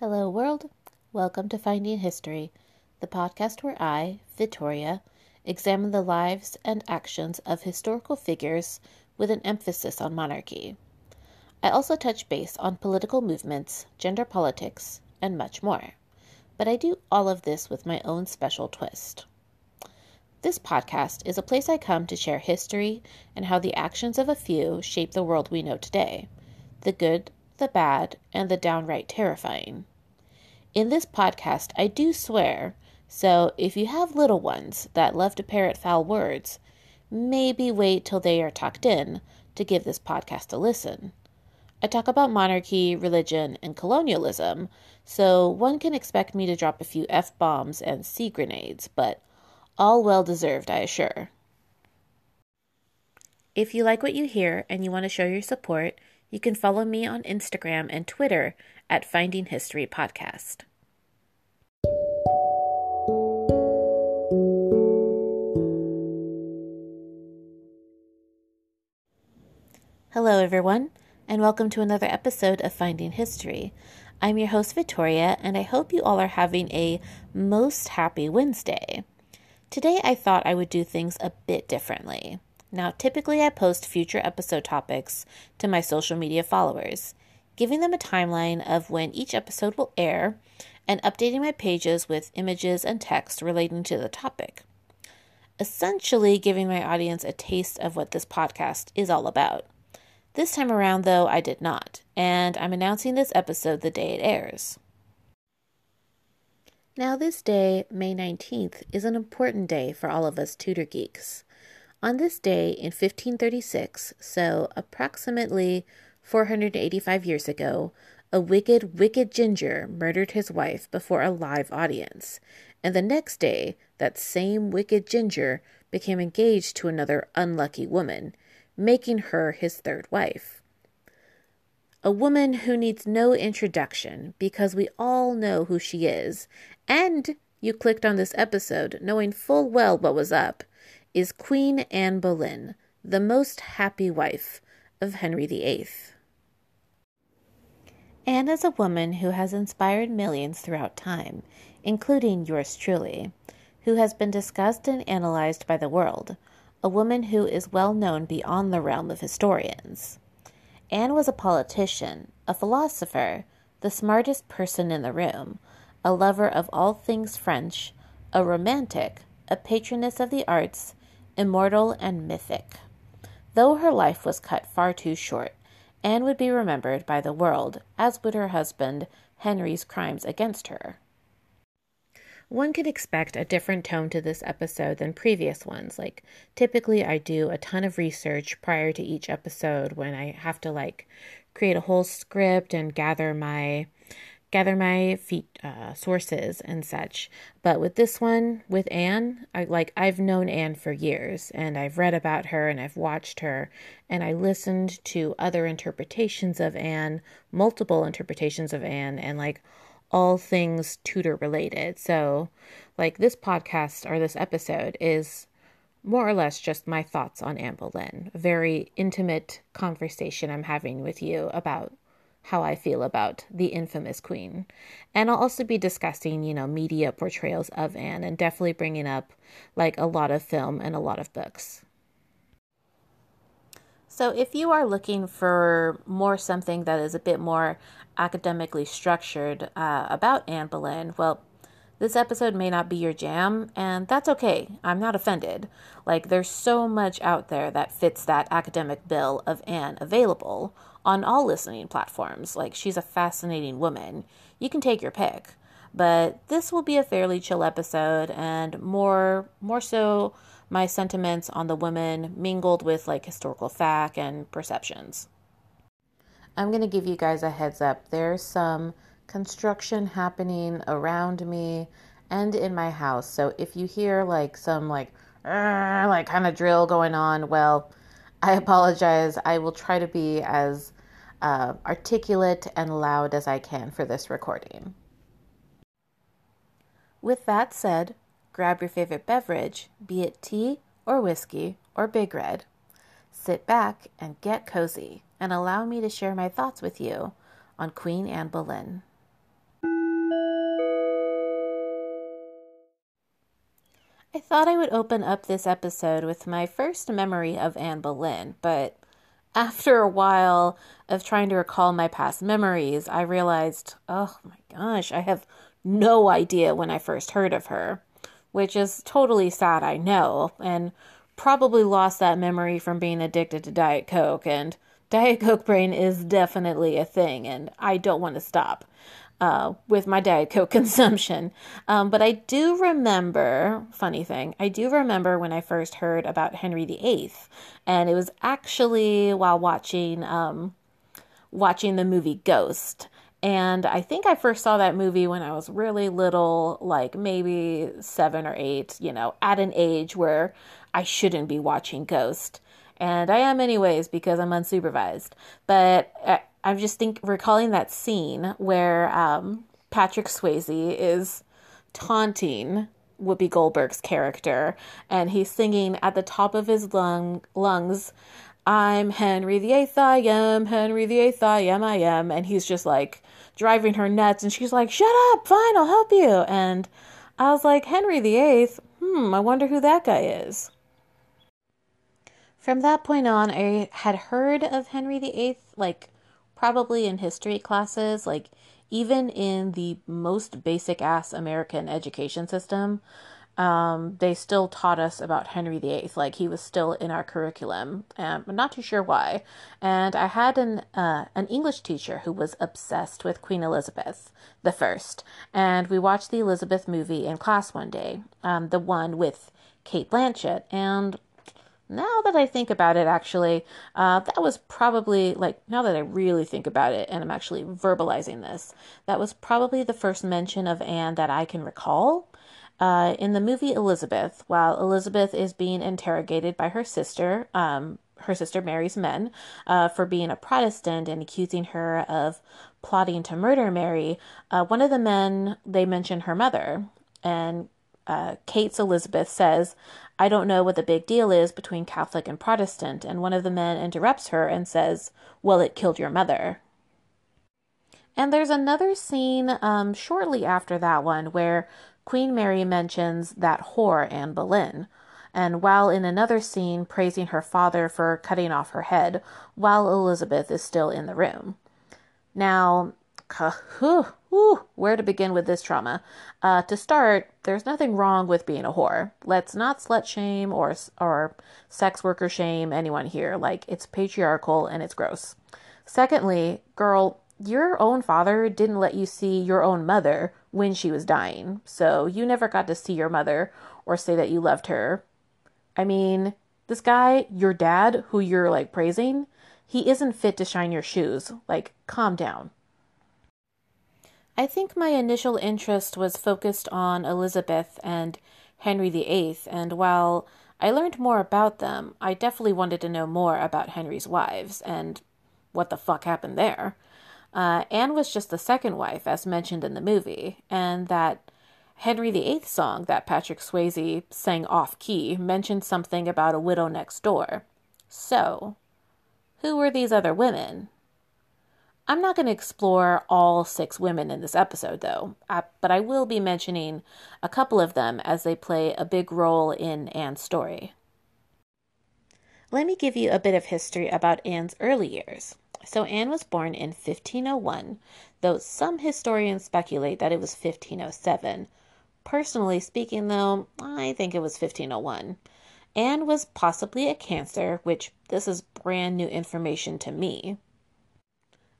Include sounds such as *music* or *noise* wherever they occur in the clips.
Hello, world. Welcome to Finding History, the podcast where I, Victoria, examine the lives and actions of historical figures with an emphasis on monarchy. I also touch base on political movements, gender politics, and much more. But I do all of this with my own special twist. This podcast is a place I come to share history and how the actions of a few shape the world we know today the good, the bad, and the downright terrifying. In this podcast, I do swear, so if you have little ones that love to parrot foul words, maybe wait till they are tucked in to give this podcast a listen. I talk about monarchy, religion, and colonialism, so one can expect me to drop a few F bombs and C grenades, but all well deserved, I assure. If you like what you hear and you want to show your support, you can follow me on Instagram and Twitter at Finding History Podcast. Hello, everyone, and welcome to another episode of Finding History. I'm your host, Victoria, and I hope you all are having a most happy Wednesday. Today, I thought I would do things a bit differently. Now, typically, I post future episode topics to my social media followers, giving them a timeline of when each episode will air and updating my pages with images and text relating to the topic. Essentially, giving my audience a taste of what this podcast is all about. This time around, though, I did not, and I'm announcing this episode the day it airs. Now, this day, May 19th, is an important day for all of us Tudor geeks. On this day in 1536, so approximately 485 years ago, a wicked, wicked ginger murdered his wife before a live audience, and the next day, that same wicked ginger became engaged to another unlucky woman, making her his third wife. A woman who needs no introduction because we all know who she is, and you clicked on this episode knowing full well what was up is Queen Anne Boleyn, the most happy wife of Henry VIII. Anne is a woman who has inspired millions throughout time, including yours truly, who has been discussed and analyzed by the world, a woman who is well known beyond the realm of historians. Anne was a politician, a philosopher, the smartest person in the room, a lover of all things French, a romantic, a patroness of the arts, immortal and mythic. Though her life was cut far too short, Anne would be remembered by the world, as would her husband Henry's crimes against her. One could expect a different tone to this episode than previous ones. Like, typically, I do a ton of research prior to each episode when I have to, like, create a whole script and gather my gather my feet uh, sources and such. But with this one, with Anne, I like I've known Anne for years, and I've read about her and I've watched her, and I listened to other interpretations of Anne, multiple interpretations of Anne, and like all things Tudor related. So, like this podcast or this episode is more or less just my thoughts on Anne Boleyn, a very intimate conversation I'm having with you about how I feel about the infamous queen. And I'll also be discussing, you know, media portrayals of Anne and definitely bringing up like a lot of film and a lot of books. So, if you are looking for more something that is a bit more academically structured uh, about Anne Boleyn, well, this episode may not be your jam, and that's okay. I'm not offended. Like, there's so much out there that fits that academic bill of Anne available on all listening platforms. Like, she's a fascinating woman. You can take your pick. But this will be a fairly chill episode and more more so my sentiments on the women mingled with like historical fact and perceptions. I'm going to give you guys a heads up. There's some construction happening around me and in my house. So if you hear like some like like kind of drill going on, well, I apologize. I will try to be as uh, articulate and loud as I can for this recording. With that said, grab your favorite beverage, be it tea or whiskey or Big Red. Sit back and get cozy and allow me to share my thoughts with you on Queen Anne Boleyn. I thought I would open up this episode with my first memory of Anne Boleyn, but after a while of trying to recall my past memories, I realized, oh my gosh, I have no idea when I first heard of her, which is totally sad, I know, and probably lost that memory from being addicted to Diet Coke. And Diet Coke brain is definitely a thing, and I don't want to stop uh, with my Diet Coke *laughs* consumption. Um, but I do remember, funny thing, I do remember when I first heard about Henry VIII, and it was actually while watching um, watching the movie Ghost. And I think I first saw that movie when I was really little, like maybe seven or eight, you know, at an age where I shouldn't be watching Ghost. And I am, anyways, because I'm unsupervised. But uh, I'm just think recalling that scene where um, Patrick Swayze is taunting Whoopi Goldberg's character, and he's singing at the top of his lung lungs, "I'm Henry VIII, I am Henry VIII, I am, I am," and he's just like driving her nuts, and she's like, "Shut up, fine, I'll help you." And I was like, Henry VIII, hmm, I wonder who that guy is. From that point on, I had heard of Henry VIII, like probably in history classes, like even in the most basic ass American education system, um, they still taught us about Henry VIII. Like he was still in our curriculum. Um, I'm not too sure why. And I had an uh, an English teacher who was obsessed with Queen Elizabeth the First, and we watched the Elizabeth movie in class one day, um, the one with Cate Blanchett, and now that I think about it, actually, uh, that was probably like now that I really think about it, and I'm actually verbalizing this, that was probably the first mention of Anne that I can recall. Uh, in the movie Elizabeth, while Elizabeth is being interrogated by her sister, um, her sister Mary's men, uh, for being a Protestant and accusing her of plotting to murder Mary, uh, one of the men they mention her mother, and uh, Cate's Elizabeth says, I don't know what the big deal is between Catholic and Protestant. And one of the men interrupts her and says, Well, it killed your mother. And there's another scene um, shortly after that one where Queen Mary mentions that whore Anne Boleyn. And while in another scene praising her father for cutting off her head while Elizabeth is still in the room. Now, where to begin with this trauma? Uh, to start, there's nothing wrong with being a whore. Let's not slut shame or or sex worker shame anyone here. Like it's patriarchal and it's gross. Secondly, girl, your own father didn't let you see your own mother when she was dying, so you never got to see your mother or say that you loved her. I mean, this guy, your dad, who you're like praising, he isn't fit to shine your shoes. Like, calm down. I think my initial interest was focused on Elizabeth and Henry VIII, and while I learned more about them, I definitely wanted to know more about Henry's wives and what the fuck happened there. Uh, Anne was just the second wife, as mentioned in the movie, and that Henry VIII song that Patrick Swayze sang off key mentioned something about a widow next door. So, who were these other women? I'm not going to explore all six women in this episode, though, but I will be mentioning a couple of them as they play a big role in Anne's story. Let me give you a bit of history about Anne's early years. So, Anne was born in 1501, though some historians speculate that it was 1507. Personally speaking, though, I think it was 1501. Anne was possibly a Cancer, which this is brand new information to me.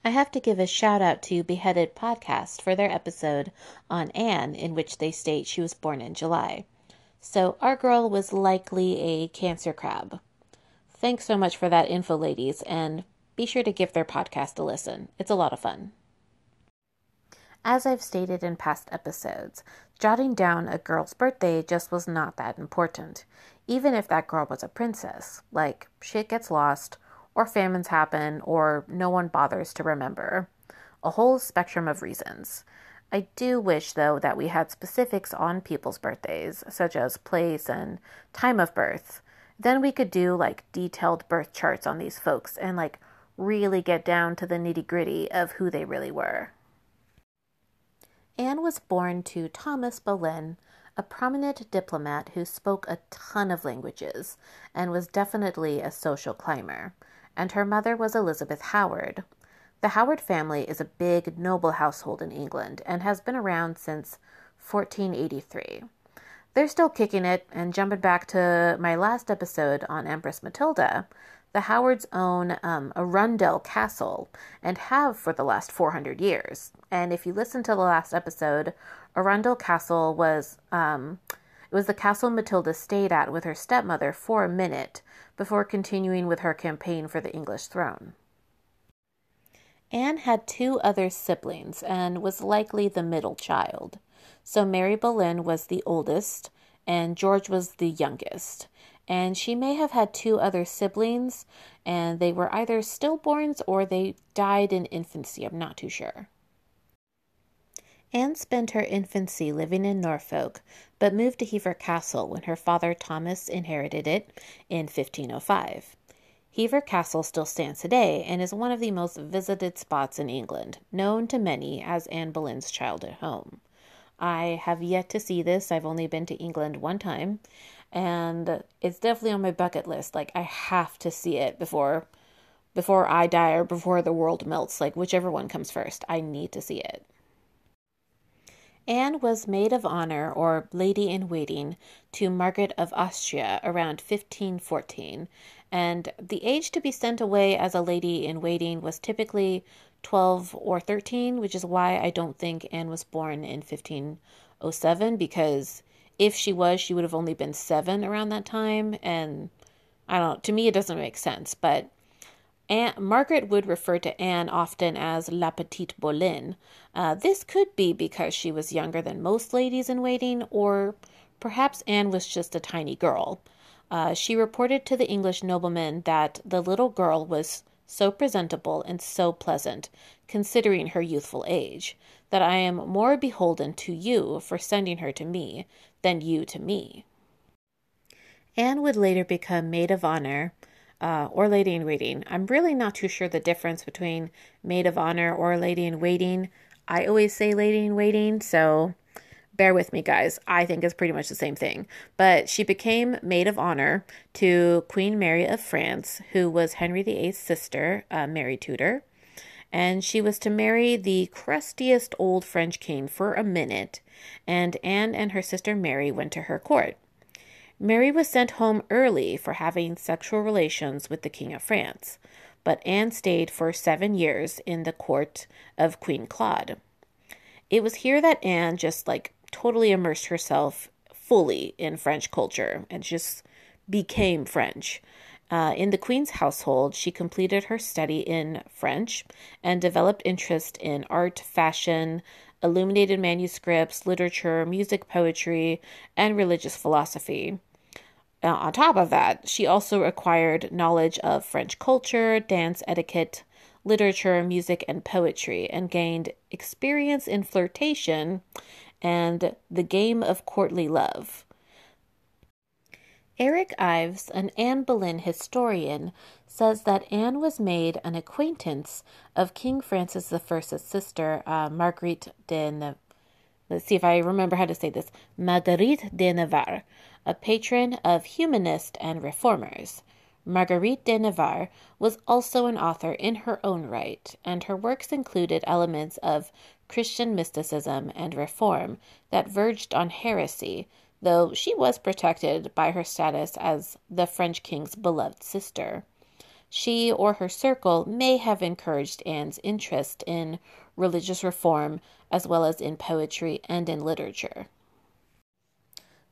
I have to give a shout out to Beheaded Podcast for their episode on Anne, in which they state she was born in July. So our girl was likely a Cancer crab. Thanks so much for that info, ladies, and be sure to give their podcast a listen. It's a lot of fun. As I've stated in past episodes, jotting down a girl's birthday just was not that important, even if that girl was a princess. Like, shit gets lost, or famines happen, or no one bothers to remember. A whole spectrum of reasons. I do wish, though, that we had specifics on people's birthdays, such as place and time of birth. Then we could do like detailed birth charts on these folks and like really get down to the nitty gritty of who they really were. Anne was born to Thomas Boleyn, a prominent diplomat who spoke a ton of languages and was definitely a social climber. And her mother was Elizabeth Howard. The Howard family is a big, noble household in England and has been around since 1483. They're still kicking it, and jumping back to my last episode on Empress Matilda, the Howards own um, Arundel Castle and have for the last 400 years. And if you listen to the last episode, Arundel Castle was um, it was the castle Matilda stayed at with her stepmother for a minute before continuing with her campaign for the English throne. Anne had two other siblings and was likely the middle child. So Mary Boleyn was the oldest, and George was the youngest and she may have had two other siblings, and they were either stillborns or they died in infancy. I'm not too sure. Anne spent her infancy living in Norfolk, but moved to Hever Castle when her father Thomas inherited it in 1505. Hever Castle still stands today and is one of the most visited spots in England, known to many as Anne Boleyn's childhood home. I have yet to see this. I've only been to England one time, and it's definitely on my bucket list. Like I have to see it before before I die or before the world melts, like whichever one comes first. I need to see it. Anne was maid of honor or lady in waiting to Margaret of Austria around 1514, and the age to be sent away as a lady in waiting was typically 12 or 13, which is why I don't think Anne was born in 1507 because if she was, she would have only been seven around that time. And I don't to me, it doesn't make sense. But Anne, Margaret would refer to Anne often as La Petite Boleyn. Uh, this could be because she was younger than most ladies in waiting, or perhaps Anne was just a tiny girl. Uh, she reported to the English nobleman that the little girl was so presentable and so pleasant, considering her youthful age, that I am more beholden to you for sending her to me than you to me. Anne would later become maid of honor uh, or lady in waiting. I'm really not too sure the difference between maid of honor or lady in waiting. I always say lady in waiting, so bear with me, guys. I think it's pretty much the same thing. But she became maid of honor to Queen Mary of France, who was Henry VIII's sister, uh, Mary Tudor. And she was to marry the crustiest old French king for a minute and Anne and her sister Mary went to her court. Mary was sent home early for having sexual relations with the King of France, but Anne stayed for seven years in the court of Queen Claude. It was here that Anne just like totally immersed herself fully in French culture and just became French. Uh, in the Queen's household, she completed her study in French and developed interest in art, fashion, illuminated manuscripts, literature, music, poetry, and religious philosophy. Now, on top of that, she also acquired knowledge of French culture, dance etiquette, literature, music, and poetry, and gained experience in flirtation and the game of courtly love. Eric Ives, an Anne Boleyn historian, says that Anne was made an acquaintance of King Francis I's sister, uh, Marguerite de. Let's see if I remember how to say this. Marguerite de Navarre, a patron of humanists and reformers. Marguerite de Navarre was also an author in her own right, and her works included elements of Christian mysticism and reform that verged on heresy, though she was protected by her status as the French king's beloved sister. She or her circle may have encouraged Anne's interest in religious reform as well as in poetry and in literature.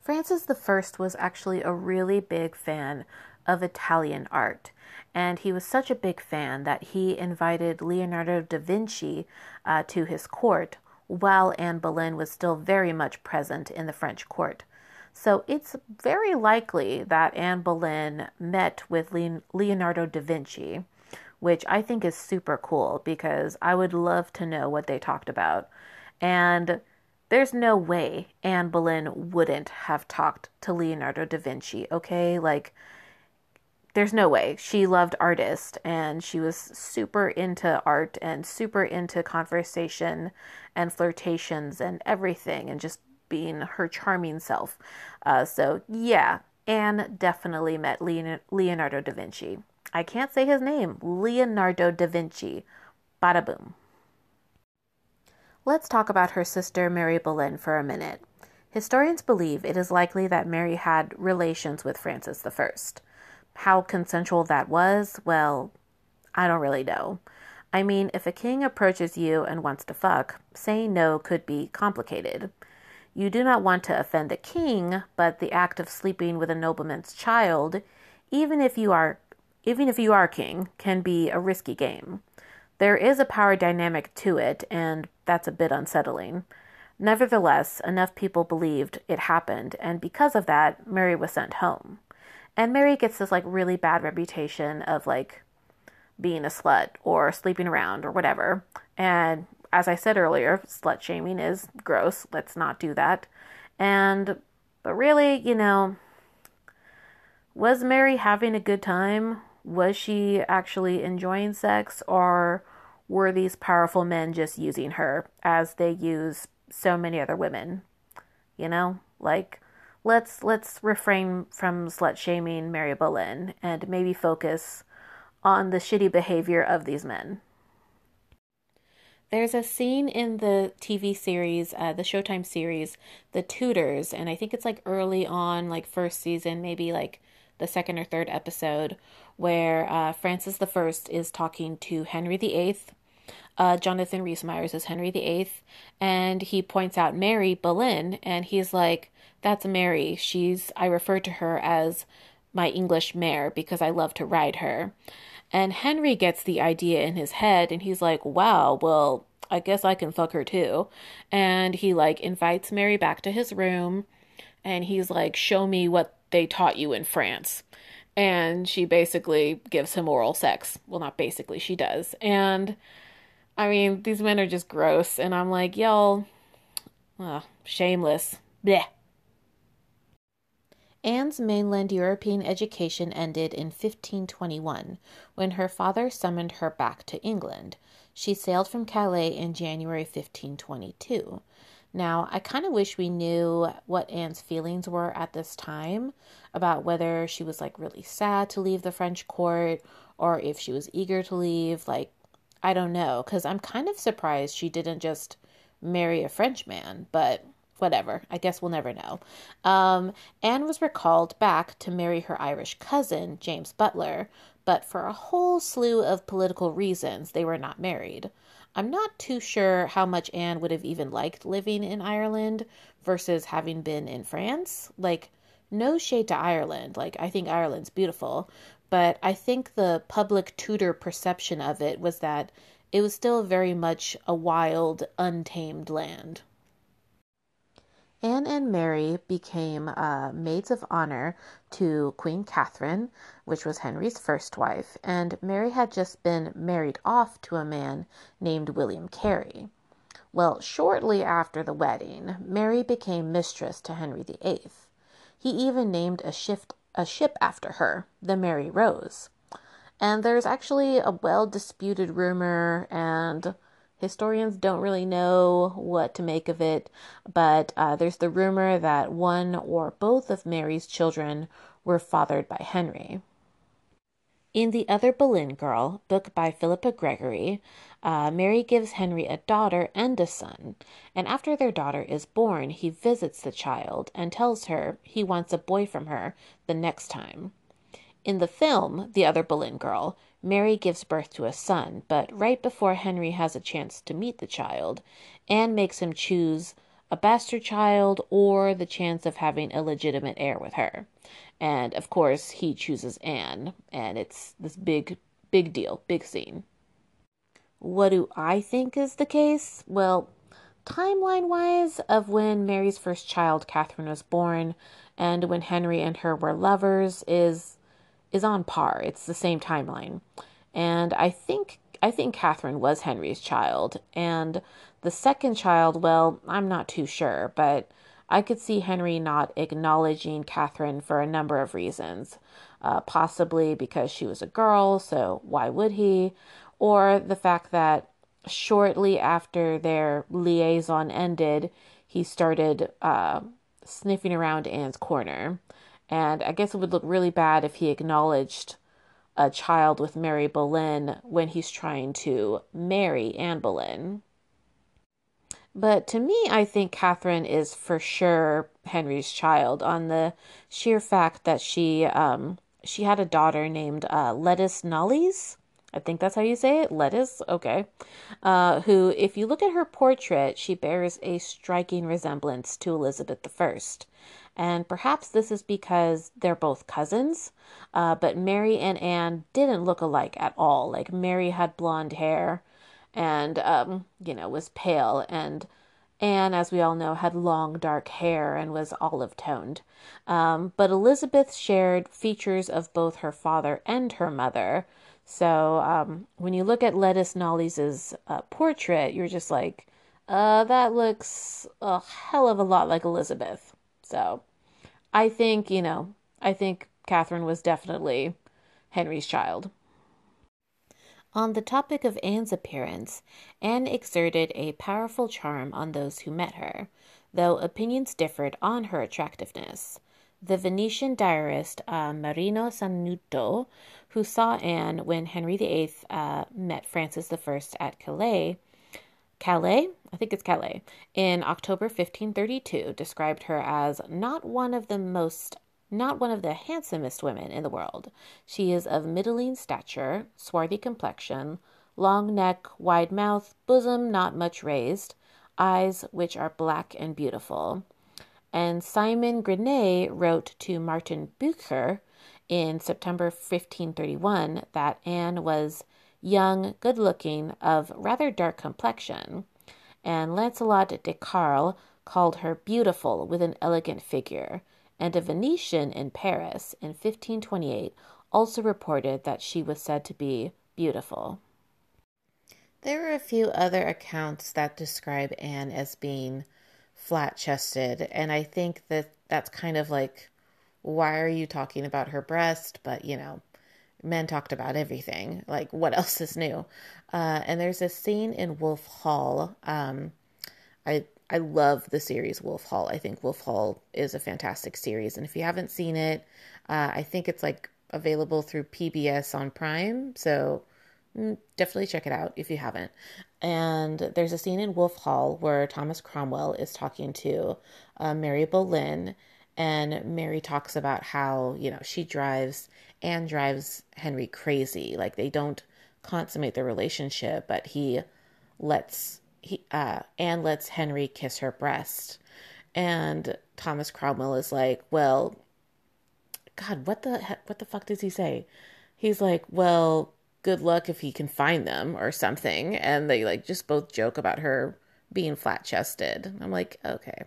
Francis I was actually a really big fan of Italian art, and he was such a big fan that he invited Leonardo da Vinci uh, to his court while Anne Boleyn was still very much present in the French court. So it's very likely that Anne Boleyn met with Leonardo da Vinci, which I think is super cool because I would love to know what they talked about. And there's no way Anne Boleyn wouldn't have talked to Leonardo da Vinci, okay? Like, there's no way. She loved artists and she was super into art and super into conversation and flirtations and everything and just being her charming self. Uh, so, yeah, Anne definitely met Leonardo da Vinci. I can't say his name Leonardo da Vinci. Bada boom. Let's talk about her sister Mary Boleyn for a minute. Historians believe it is likely that Mary had relations with Francis I. How consensual that was, well, I don't really know. I mean, if a king approaches you and wants to fuck, saying no could be complicated. You do not want to offend the king, but the act of sleeping with a nobleman's child, even if you are even if you are king, can be a risky game. There is a power dynamic to it, and that's a bit unsettling. Nevertheless, enough people believed it happened, and because of that, Mary was sent home. And Mary gets this like really bad reputation of like being a slut or sleeping around or whatever. And as I said earlier, slut shaming is gross. Let's not do that. And, but really, you know, was Mary having a good time? Was she actually enjoying sex? Or were these powerful men just using her as they use so many other women? You know, like, let's let's refrain from slut shaming Mary Boleyn and maybe focus on the shitty behavior of these men. There's a scene in the TV series, uh, the Showtime series, The Tudors, and I think it's like early on, like first season, maybe like the second or third episode, where uh, Francis I is talking to Henry VIII. Uh, Jonathan Rhys Meyers is Henry VIII, and he points out Mary Boleyn, and he's like, "That's Mary. She's I refer to her as my English mare because I love to ride her." And Henry gets the idea in his head and he's like, wow, well, I guess I can fuck her too. And he like invites Mary back to his room and he's like, show me what they taught you in France. And she basically gives him oral sex. Well, not basically, she does. And I mean, these men are just gross. And I'm like, y'all, uh, shameless. Bleh. Anne's mainland European education ended in 1521 when her father summoned her back to England. She sailed from Calais in January 1522. Now, I kind of wish we knew what Anne's feelings were at this time about whether she was like really sad to leave the French court or if she was eager to leave. Like, I don't know, because I'm kind of surprised she didn't just marry a Frenchman, but whatever. I guess we'll never know. Um, Anne was recalled back to marry her Irish cousin, James Butler, but for a whole slew of political reasons, they were not married. I'm not too sure how much Anne would have even liked living in Ireland versus having been in France. Like, no shade to Ireland. Like, I think Ireland's beautiful, but I think the public Tudor perception of it was that it was still very much a wild, untamed land. Anne and Mary became uh, maids of honor to Queen Catherine, which was Henry's first wife, and Mary had just been married off to a man named William Carey. Well, shortly after the wedding, Mary became mistress to Henry VIII. He even named a ship, a ship after her, the Mary Rose. And there's actually a well disputed rumor and Historians don't really know what to make of it, but uh, there's the rumor that one or both of Mary's children were fathered by Henry. In The Other Boleyn Girl, book by Philippa Gregory, uh, Mary gives Henry a daughter and a son, and after their daughter is born, he visits the child and tells her he wants a boy from her the next time. In the film, The Other Boleyn Girl, Mary gives birth to a son, but right before Henry has a chance to meet the child, Anne makes him choose a bastard child or the chance of having a legitimate heir with her. And of course, he chooses Anne, and it's this big, big deal, big scene. What do I think is the case? Well, timeline wise, of when Mary's first child, Catherine, was born, and when Henry and her were lovers, is is on par. It's the same timeline. And I think I think Catherine was Henry's child. And the second child, well, I'm not too sure, but I could see Henry not acknowledging Catherine for a number of reasons. Uh, possibly because she was a girl, so why would he? Or the fact that shortly after their liaison ended, he started uh, sniffing around Anne's corner. And I guess it would look really bad if he acknowledged a child with Mary Boleyn when he's trying to marry Anne Boleyn. But to me, I think Catherine is for sure Henry's child on the sheer fact that she um, she had a daughter named uh, Lettice Knollys. I think that's how you say it. Lettice, okay. Uh, who, if you look at her portrait, she bears a striking resemblance to Elizabeth I. And perhaps this is because they're both cousins, uh, but Mary and Anne didn't look alike at all. Like Mary had blonde hair and, um, you know, was pale, and Anne, as we all know, had long dark hair and was olive toned. Um, but Elizabeth shared features of both her father and her mother. So um, when you look at Lettice Knollys' uh, portrait, you're just like, uh, that looks a hell of a lot like Elizabeth. So I think, you know, I think Catherine was definitely Henry's child. On the topic of Anne's appearance, Anne exerted a powerful charm on those who met her, though opinions differed on her attractiveness. The Venetian diarist uh, Marino Sanuto, who saw Anne when Henry VIII uh, met Francis I at Calais, Calais, I think it's Calais, in October 1532, described her as not one of the most not one of the handsomest women in the world. She is of middling stature, swarthy complexion, long neck, wide mouth, bosom not much raised, eyes which are black and beautiful. And Simon Grynée wrote to Martin Bucer in September 1531 that Anne was young, good looking, of rather dark complexion, and Lancelot de Carle called her beautiful with an elegant figure, and a Venetian in Paris in 1528 also reported that she was said to be beautiful. There are a few other accounts that describe Anne as being flat chested, and I think that that's kind of like, why are you talking about her breast? But you know, men talked about everything. Like, what *laughs* else is new? Uh, and there's a scene in Wolf Hall. Um, I I love the series Wolf Hall. I think Wolf Hall is a fantastic series, and if you haven't seen it, uh, I think it's like available through PBS on Prime. So mm, definitely check it out if you haven't. And there's a scene in Wolf Hall where Thomas Cromwell is talking to uh, Mary Boleyn, and Mary talks about how you know she drives Anne drives Henry crazy. Like they don't consummate their relationship, but he lets he uh Anne lets Henry kiss her breast. And Thomas Cromwell is like, "Well, God, what the what the fuck does he say?" He's like, "Well, good luck if he can find them or something." And they like just both joke about her being flat chested. I'm like, okay,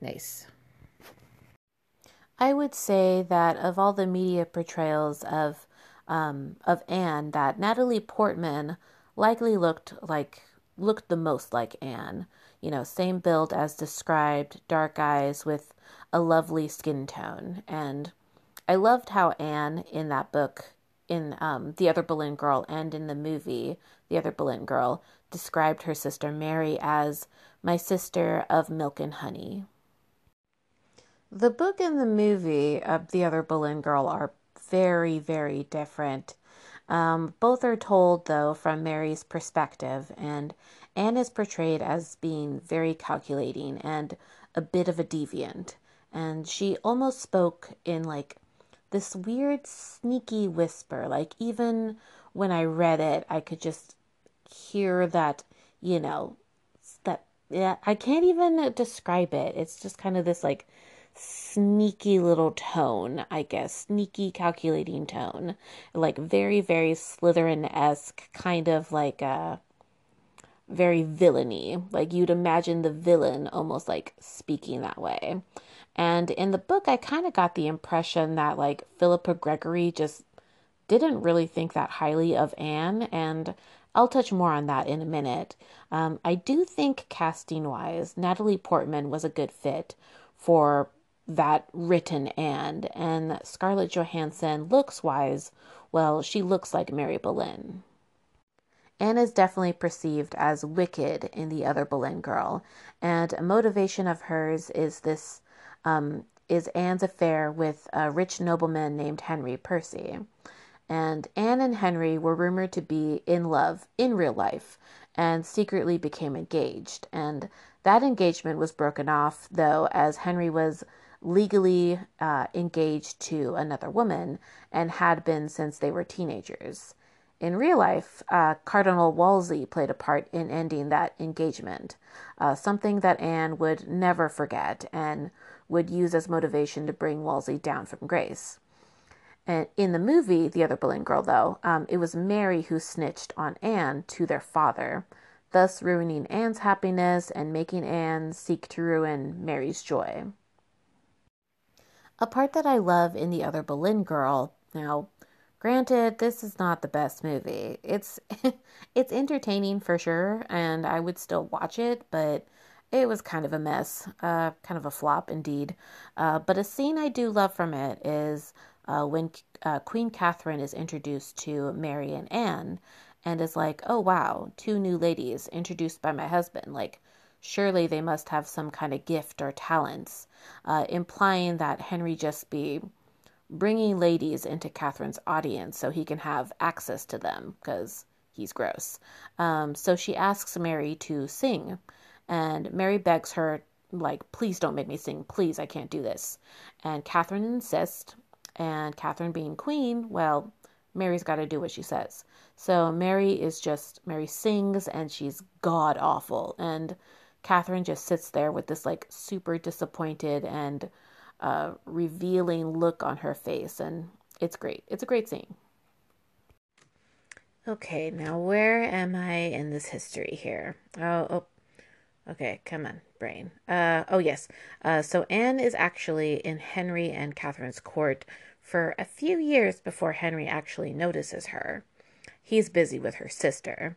nice. I would say that of all the media portrayals of um, of Anne, that Natalie Portman likely looked like looked the most like Anne. You know, same build as described, dark eyes with a lovely skin tone. And I loved how Anne in that book, in um, The Other Boleyn Girl, and in the movie The Other Boleyn Girl, described her sister Mary as my sister of milk and honey. The book and the movie of The Other Boleyn Girl are very, very different. Um, both are told, though, from Mary's perspective, and Anne is portrayed as being very calculating and a bit of a deviant. And she almost spoke in like this weird, sneaky whisper. Like, even when I read it, I could just hear that, you know, that, yeah, I can't even describe it. It's just kind of this like sneaky little tone, I guess, sneaky calculating tone, like very, very Slytherin esque, kind of like a uh, very villainy. Like you'd imagine the villain almost like speaking that way. And in the book, I kind of got the impression that like Philippa Gregory just didn't really think that highly of Anne, and I'll touch more on that in a minute. Um, I do think casting wise, Natalie Portman was a good fit for that written and and Scarlett Johansson looks wise, well, she looks like Mary Boleyn. Anne is definitely perceived as wicked in The Other Boleyn Girl, and a motivation of hers is this um, is Anne's affair with a rich nobleman named Henry Percy. And Anne and Henry were rumored to be in love in real life and secretly became engaged. And that engagement was broken off, though, as Henry was legally uh, engaged to another woman and had been since they were teenagers. In real life, uh, Cardinal Wolsey played a part in ending that engagement, uh, something that Anne would never forget and would use as motivation to bring Wolsey down from grace. And in the movie, The Other Boleyn Girl, though, um, it was Mary who snitched on Anne to their father, thus ruining Anne's happiness and making Anne seek to ruin Mary's joy. A part that I love in The Other Boleyn Girl, now, granted, this is not the best movie. It's *laughs* it's entertaining for sure, and I would still watch it, but it was kind of a mess, uh, kind of a flop indeed. Uh, but a scene I do love from it is uh, when uh, Queen Catherine is introduced to Mary and Anne, and is like, "Oh wow, two new ladies introduced by my husband. Like, surely they must have some kind of gift or talents," uh, implying that Henry just be bringing ladies into Catherine's audience so he can have access to them because he's gross. Um, so she asks Mary to sing, and Mary begs her, like, please don't make me sing. Please, I can't do this. And Catherine insists, and Catherine being queen, well, Mary's got to do what she says. So Mary is just, Mary sings and she's god awful. And Catherine just sits there with this like super disappointed and uh, revealing look on her face. And it's great. It's a great scene. Okay, now where am I in this history here? Oh, oh Okay, come on, brain. Uh, oh, yes. Uh, so Anne is actually in Henry and Catherine's court for a few years before Henry actually notices her. He's busy with her sister.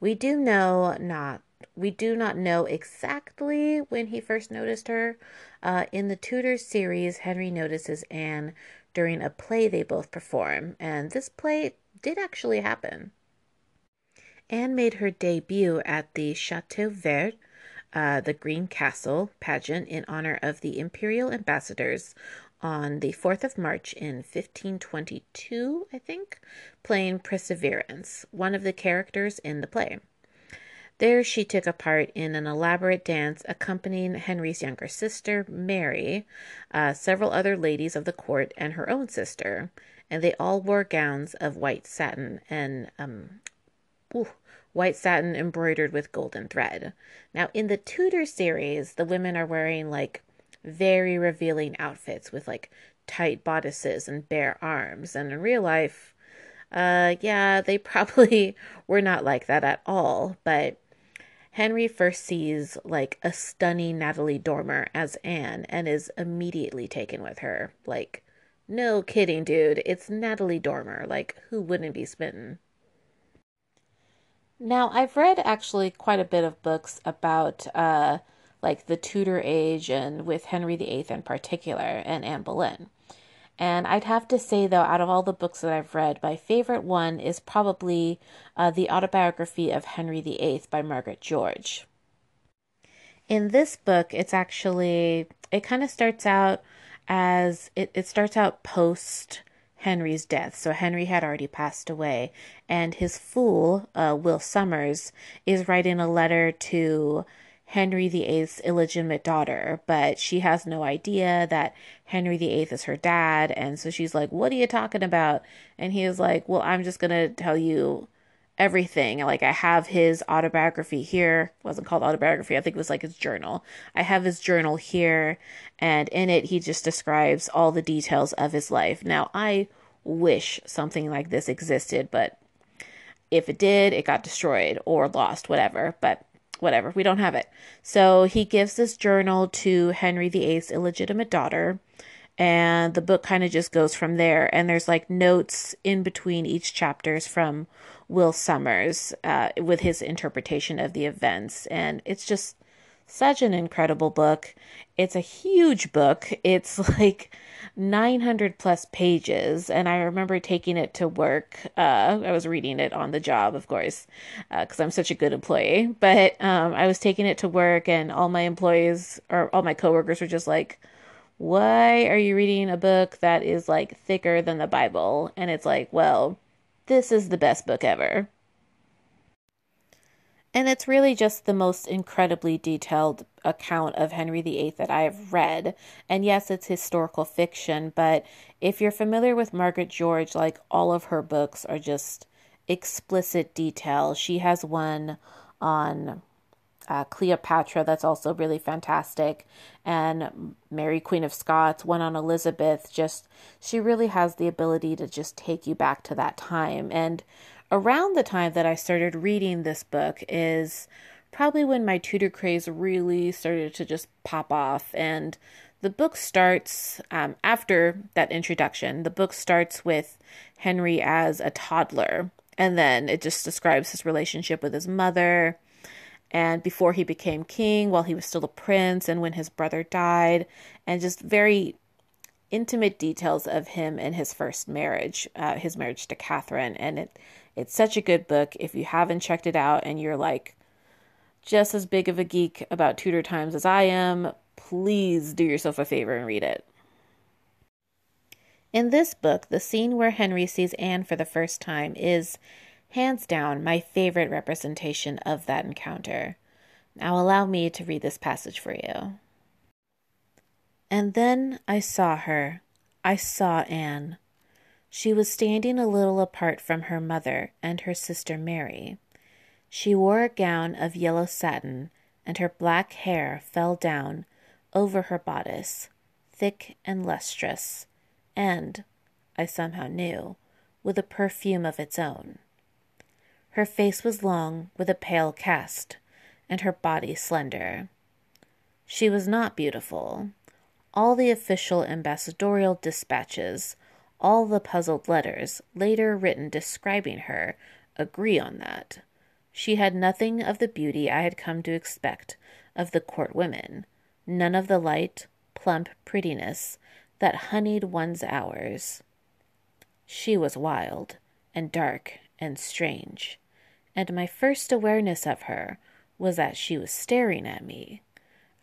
We do know not we do not know exactly when he first noticed her. Uh, in the Tudors series, Henry notices Anne during a play they both perform, and this play did actually happen. Anne made her debut at the Chateau Vert uh, the Green Castle pageant in honor of the imperial ambassadors on the 4th of March in 1522, I think, playing Perseverance, one of the characters in the play. There, she took a part in an elaborate dance accompanying Henry's younger sister, Mary, uh, several other ladies of the court, and her own sister, and they all wore gowns of white satin and um, ooh, white satin embroidered with golden thread. Now, in the Tudor series, the women are wearing like very revealing outfits with like tight bodices and bare arms. And in real life, uh, yeah, they *laughs* probably were not like that at all. But Henry first sees like a stunning Natalie Dormer as Anne and is immediately taken with her. Like, no kidding, dude. It's Natalie Dormer. Like, who wouldn't be smitten? Now, I've read actually quite a bit of books about uh, like the Tudor age and with Henry VIII in particular and Anne Boleyn. And I'd have to say, though, out of all the books that I've read, my favorite one is probably uh, The Autobiography of Henry VIII by Margaret George. In this book, it's actually, it kind of starts out as, it, it starts out post Henry's death. So Henry had already passed away, and his fool, uh, Will Somers, is writing a letter to Henry VIII's illegitimate daughter, but she has no idea that Henry VIII is her dad, and so she's like, "What are you talking about?" And he is like, "Well, I'm just gonna tell you." everything. Like I have his autobiography here. It wasn't called autobiography. I think it was like his journal. I have his journal here and in it he just describes all the details of his life. Now, I wish something like this existed, but if it did, it got destroyed or lost, whatever. But whatever, we don't have it. So he gives this journal to Henry VIII's illegitimate daughter and the book kind of just goes from there and there's like notes in between each chapters from Will Somers uh, with his interpretation of the events and it's just such an incredible book. It's a huge book. It's *laughs* like 900 plus pages. And I remember taking it to work. Uh, I was reading it on the job, of course, because uh, I'm such a good employee. But um, I was taking it to work, and all my employees or all my coworkers were just like, why are you reading a book that is like thicker than the Bible? And it's like, well, this is the best book ever. And it's really just the most incredibly detailed account of Henry VIII that I have read. And yes, it's historical fiction, but if you're familiar with Margaret George, like all of her books are just explicit detail. She has one on uh, Cleopatra that's also really fantastic, and Mary, Queen of Scots, one on Elizabeth. Just she really has the ability to just take you back to that time. And around the time that I started reading this book is probably when my Tudor craze really started to just pop off. And the book starts um, after that introduction. The book starts with Henry as a toddler, and then it just describes his relationship with his mother and before he became king, while he was still a prince, and when his brother died, and just very intimate details of him and his first marriage, uh, his marriage to Catherine. And it it's such a good book. If you haven't checked it out and you're like just as big of a geek about Tudor times as I am, please do yourself a favor and read it. In this book, the scene where Henry sees Anne for the first time is hands down my favorite representation of that encounter. Now, allow me to read this passage for you. And then I saw her. I saw Anne. She was standing a little apart from her mother and her sister Mary. She wore a gown of yellow satin, and her black hair fell down over her bodice, thick and lustrous, and, I somehow knew, with a perfume of its own. Her face was long, with a pale cast, and her body slender. She was not beautiful. All the official ambassadorial dispatches, all the puzzled letters later written describing her, agree on that. She had nothing of the beauty I had come to expect of the court women, none of the light, plump prettiness that honeyed one's hours. She was wild, and dark, and strange, and my first awareness of her was that she was staring at me.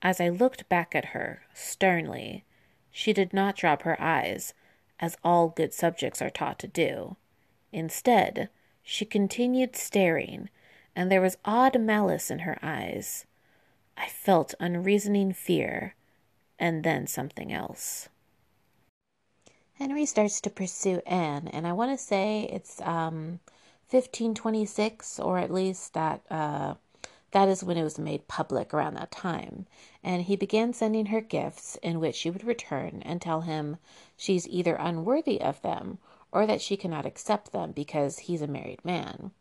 As I looked back at her, sternly, she did not drop her eyes, as all good subjects are taught to do. Instead, she continued staring, and there was odd malice in her eyes. I felt unreasoning fear, and then something else. Henry starts to pursue Anne, and I want to say it's um, 1526, or at least that uh, that is when it was made public around that time. And he began sending her gifts in which she would return and tell him she's either unworthy of them or that she cannot accept them because he's a married man.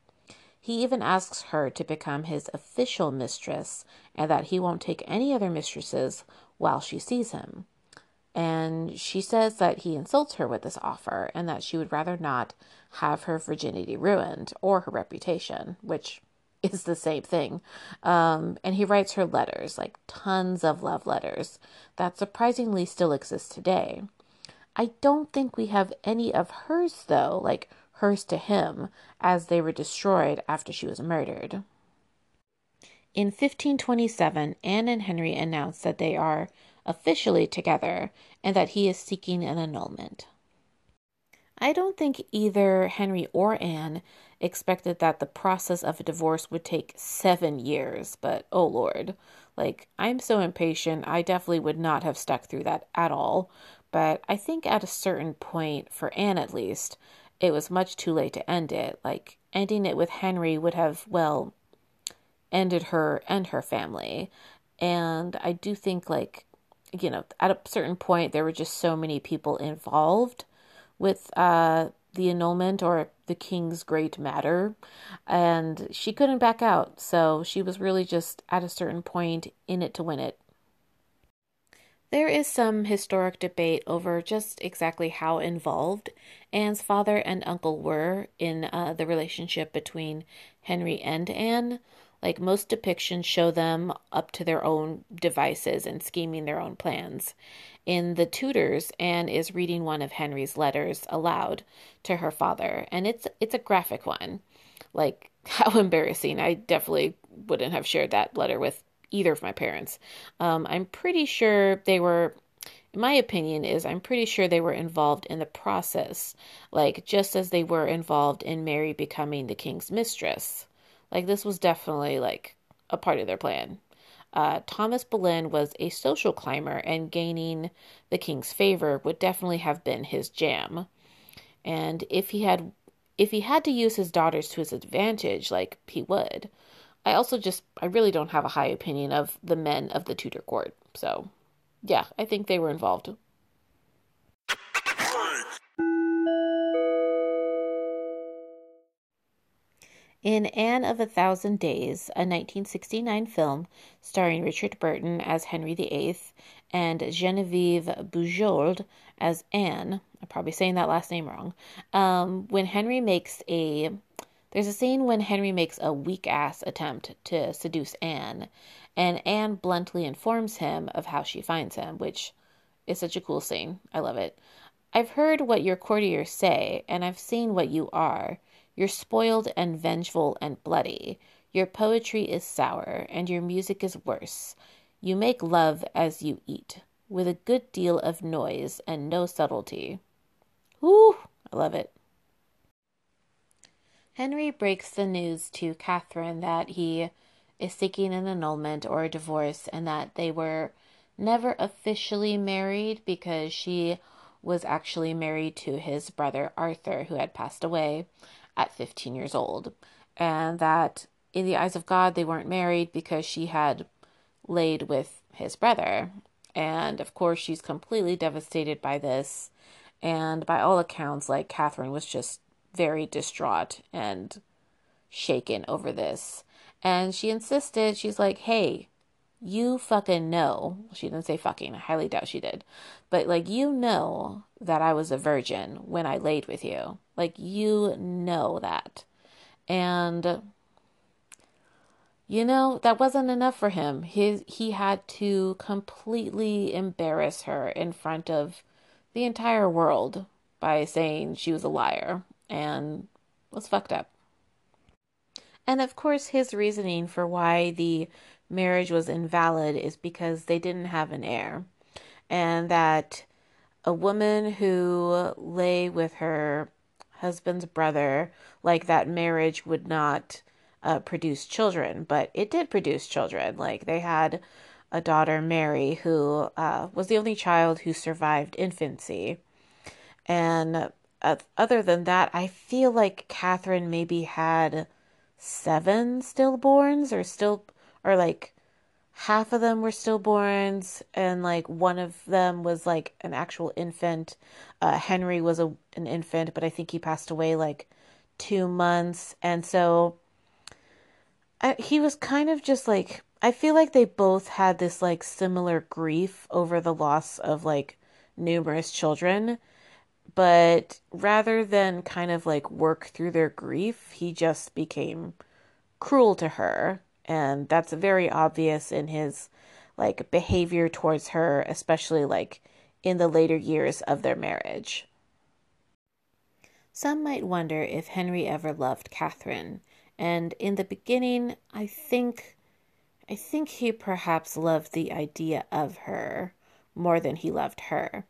He even asks her to become his official mistress and that he won't take any other mistresses while she sees him. And she says that he insults her with this offer and that she would rather not have her virginity ruined or her reputation, which is the same thing. Um, and he writes her letters, like tons of love letters, that surprisingly still exist today. I don't think we have any of hers, though, like hers to him, as they were destroyed after she was murdered. In 1527, Anne and Henry announce that they are officially together and that he is seeking an annulment. I don't think either Henry or Anne expected that the process of a divorce would take seven years, but oh lord. Like, I'm so impatient, I definitely would not have stuck through that at all. But I think at a certain point, for Anne at least, it was much too late to end it. Like, ending it with Henry would have, well, ended her and her family. And I do think, like, you know, at a certain point, there were just so many people involved with uh, the annulment or the king's great matter, and she couldn't back out. So she was really just at a certain point in it to win it. There is some historic debate over just exactly how involved Anne's father and uncle were in uh, the relationship between Henry and Anne. Like most depictions show them up to their own devices and scheming their own plans. In The Tudors, Anne is reading one of Henry's letters aloud to her father, and it's it's a graphic one. Like *laughs* how embarrassing. I definitely wouldn't have shared that letter with either of my parents. Um, I'm pretty sure they were my opinion is I'm pretty sure they were involved in the process, like just as they were involved in Mary becoming the king's mistress. Like this was definitely like a part of their plan. Uh, Thomas Boleyn was a social climber, and gaining the king's favor would definitely have been his jam. And if he had, if he had to use his daughters to his advantage, like he would. I also just, I really don't have a high opinion of the men of the Tudor court. So yeah, I think they were involved. In Anne of a Thousand Days, a 1969 film starring Richard Burton as Henry VIII and Genevieve Bujold as Anne, I'm probably saying that last name wrong. Um, when Henry makes a there's a scene when Henry makes a weak ass attempt to seduce Anne, and Anne bluntly informs him of how she finds him, which is such a cool scene. I love it. I've heard what your courtiers say, and I've seen what you are. You're spoiled and vengeful and bloody. Your poetry is sour, and your music is worse. You make love as you eat, with a good deal of noise and no subtlety. Whew, I love it. Henry breaks the news to Catherine that he is seeking an annulment or a divorce and that they were never officially married because she was actually married to his brother Arthur, who had passed away at 15 years old. And that in the eyes of God, they weren't married because she had laid with his brother. And of course, she's completely devastated by this. And by all accounts, like Catherine was just very distraught and shaken over this. And she insisted, she's like, hey, you fucking know. She didn't say fucking, I highly doubt she did. But like, you know that I was a virgin when I laid with you. Like, you know that. And, you know, that wasn't enough for him. His, he had to completely embarrass her in front of the entire world by saying she was a liar and was fucked up. And of course, his reasoning for why the marriage was invalid is because they didn't have an heir. And that a woman who lay with her husband's brother, like that marriage would not uh, produce children, but it did produce children. Like they had a daughter, Mary, who uh, was the only child who survived infancy. And uh, other than that, I feel like Catherine maybe had seven stillborns or still or like half of them were stillborns and like one of them was like an actual infant. Uh, henry was a, an infant but i think he passed away like two months. And so uh, he was kind of just like i feel like they both had this like similar grief over the loss of like numerous children. But rather than kind of like work through their grief, he just became cruel to her. And that's very obvious in his like behavior towards her, especially like in the later years of their marriage. Some might wonder if Henry ever loved Catherine, and in the beginning, I think I think he perhaps loved the idea of her more than he loved her.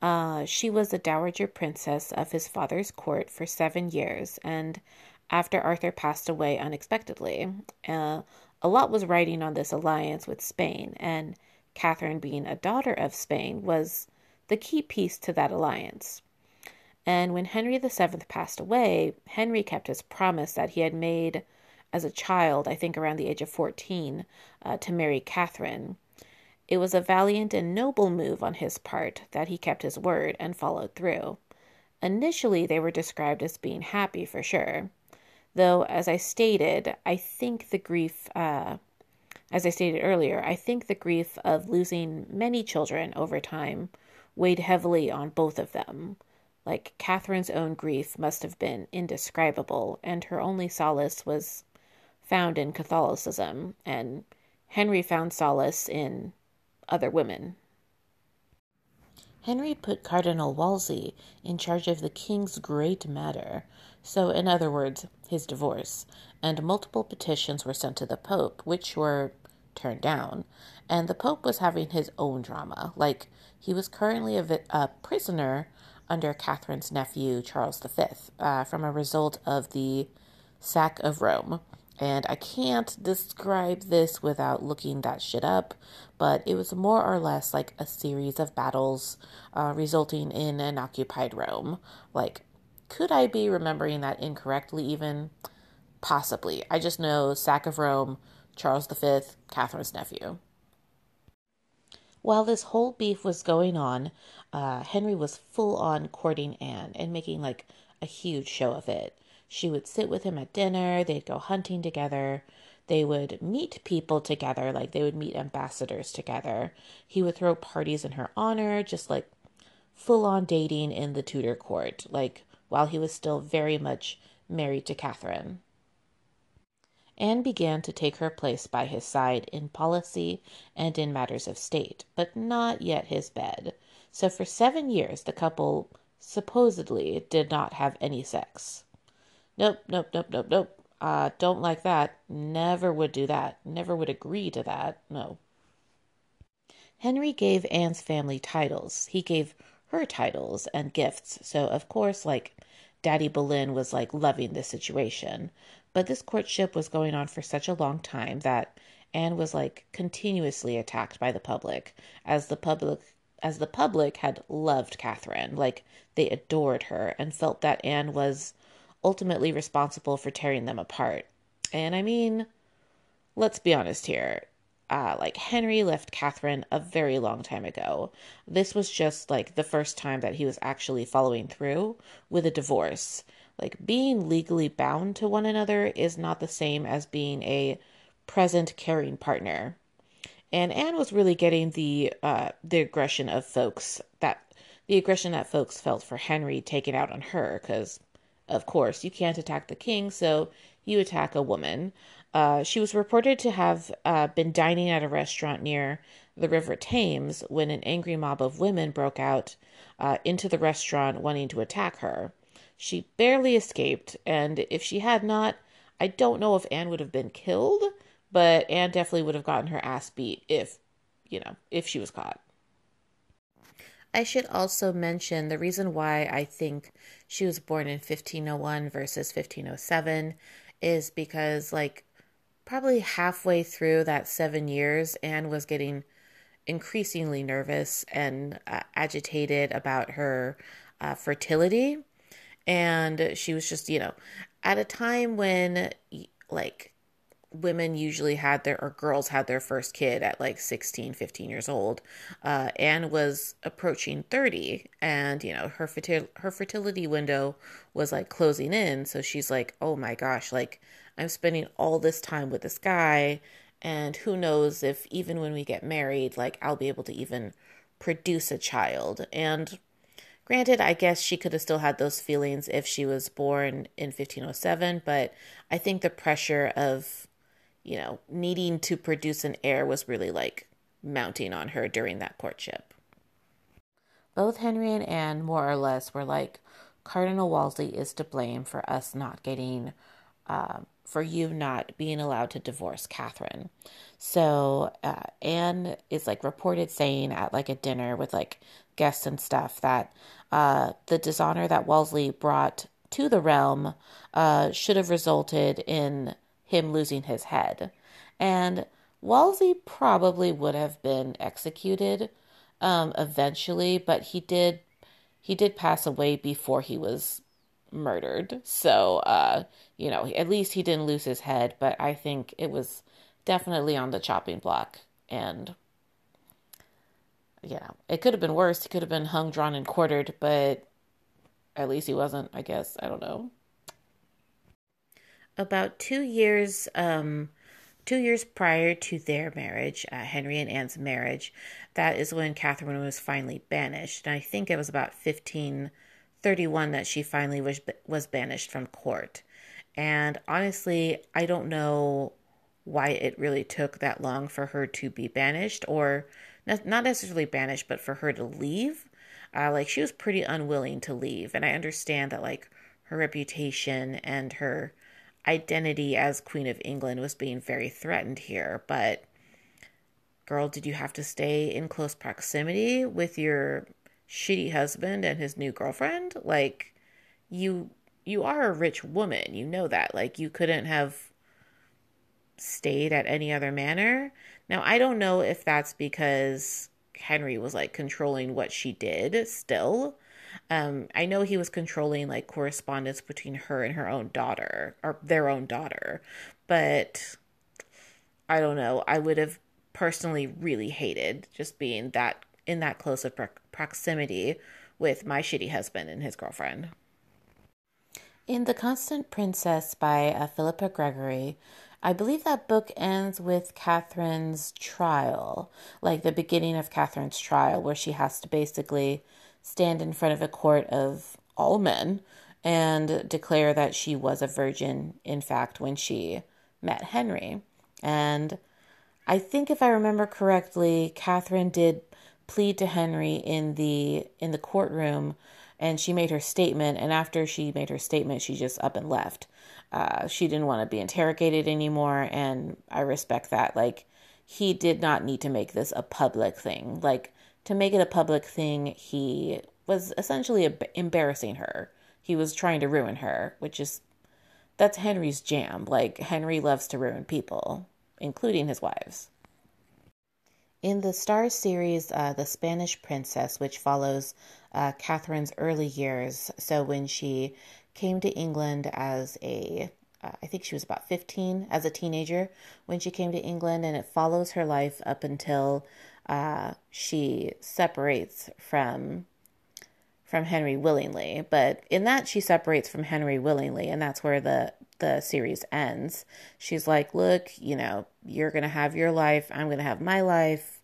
Uh, she was a dowager princess of his father's court for seven years, and after Arthur passed away unexpectedly, uh, a lot was riding on this alliance with Spain, and Catherine, being a daughter of Spain, was the key piece to that alliance. And when Henry VII passed away, Henry kept his promise that he had made as a child, I think around the age of 14, uh, to marry Catherine. It was a valiant and noble move on his part that he kept his word and followed through. Initially, they were described as being happy for sure, though, as I stated, I think the grief, uh, as I stated earlier, I think the grief of losing many children over time weighed heavily on both of them. Like Catherine's own grief must have been indescribable, and her only solace was found in Catholicism, and Henry found solace in other women. Henry put Cardinal Wolsey in charge of the king's great matter, so, in other words, his divorce, and multiple petitions were sent to the Pope, which were turned down. And the Pope was having his own drama. Like, he was currently a, vi- a prisoner under Catherine's nephew, Charles V, uh, from a result of the sack of Rome. And I can't describe this without looking that shit up, but it was more or less like a series of battles uh, resulting in an occupied Rome. Like, could I be remembering that incorrectly, even? Possibly. I just know Sack of Rome, Charles V, Catherine's nephew. While this whole beef was going on, uh, Henry was full on courting Anne and making like a huge show of it. She would sit with him at dinner, they'd go hunting together, they would meet people together, like they would meet ambassadors together. He would throw parties in her honor, just like full on dating in the Tudor court, like while he was still very much married to Catherine. Anne began to take her place by his side in policy and in matters of state, but not yet his bed. So for seven years the couple supposedly did not have any sex. Nope, nope, nope, nope, nope. Uh, don't like that. Never would do that. Never would agree to that. No. Henry gave Anne's family titles. He gave her titles and gifts. So, of course, like, Daddy Boleyn was like loving this situation. But this courtship was going on for such a long time that Anne was like continuously attacked by the public as the public as the public had loved Catherine. Like they adored her and felt that Anne was ultimately responsible for tearing them apart. And I mean, let's be honest here. Uh, like Henry left Catherine a very long time ago. This was just like the first time that he was actually following through with a divorce. Like being legally bound to one another is not the same as being a present caring partner. And Anne was really getting the uh, the aggression of folks that the aggression that folks felt for Henry taken out on her because of course, you can't attack the king, so you attack a woman. Uh, she was reported to have uh, been dining at a restaurant near the River Thames when an angry mob of women broke out uh, into the restaurant wanting to attack her. She barely escaped, and if she had not, I don't know if Anne would have been killed, but Anne definitely would have gotten her ass beat if, you know, if she was caught. I should also mention the reason why I think she was born in 1501 versus 1507 is because, like, probably halfway through that seven years, Anne was getting increasingly nervous and uh, agitated about her uh, fertility. And she was just, you know, at a time when, like, women usually had their or girls had their first kid at like 16 15 years old uh, anne was approaching 30 and you know her fertil- her fertility window was like closing in so she's like oh my gosh like i'm spending all this time with this guy and who knows if even when we get married like i'll be able to even produce a child and Granted, I guess she could have still had those feelings if she was born in 1507, but I think the pressure of you know, needing to produce an heir was really like mounting on her during that courtship. Both Henry and Anne, more or less, were like, Cardinal Wolsey is to blame for us not getting, uh, for you not being allowed to divorce Catherine. So uh, Anne is like reported saying at like a dinner with like guests and stuff that uh, the dishonor that Wolsey brought to the realm uh, should have resulted in him losing his head. And Wolsey probably would have been executed um, eventually, but he did he did pass away before he was murdered. So, uh, you know, at least he didn't lose his head, but I think it was definitely on the chopping block. And, yeah, it could have been worse. He could have been hung, drawn, and quartered, but at least he wasn't, I guess. I don't know about two years um, two years prior to their marriage, uh, Henry and Anne's marriage, that is when Catherine was finally banished. And I think it was about 1531 that she finally was was banished from court. And honestly, I don't know why it really took that long for her to be banished, or not necessarily banished, but for her to leave. Uh, like she was pretty unwilling to leave, and I understand that like her reputation and her identity as Queen of England was being very threatened here. But girl, did you have to stay in close proximity with your shitty husband and his new girlfriend? Like you you are a rich woman. You know that. Like you couldn't have stayed at any other manor. Now, I don't know if that's because Henry was like controlling what she did still. Um, I know he was controlling like correspondence between her and her own daughter or their own daughter, but I don't know. I would have personally really hated just being that in that close of pro- proximity with my shitty husband and his girlfriend. In The Constant Princess by uh, Philippa Gregory, I believe that book ends with Catherine's trial, like the beginning of Catherine's trial, where she has to basically stand in front of a court of all men and declare that she was a virgin, in fact, when she met Henry. And I think if I remember correctly, Catherine did plead to Henry in the in the courtroom and she made her statement and after she made her statement she just up and left uh, she didn't want to be interrogated anymore, and I respect that. Like, he did not need to make this a public thing. Like, to make it a public thing, he was essentially embarrassing her. He was trying to ruin her, which is that's Henry's jam. Like, Henry loves to ruin people, including his wives. In the Starz series, uh, The Spanish Princess, which follows uh, Catherine's early years, so when she came to England as a uh, I think she was about 15 as a teenager when she came to England, and it follows her life up until uh, she separates from from Henry willingly. But in that, she separates from Henry willingly, and that's where the the series ends. She's like, "Look, you know, you're gonna have your life. I'm gonna have my life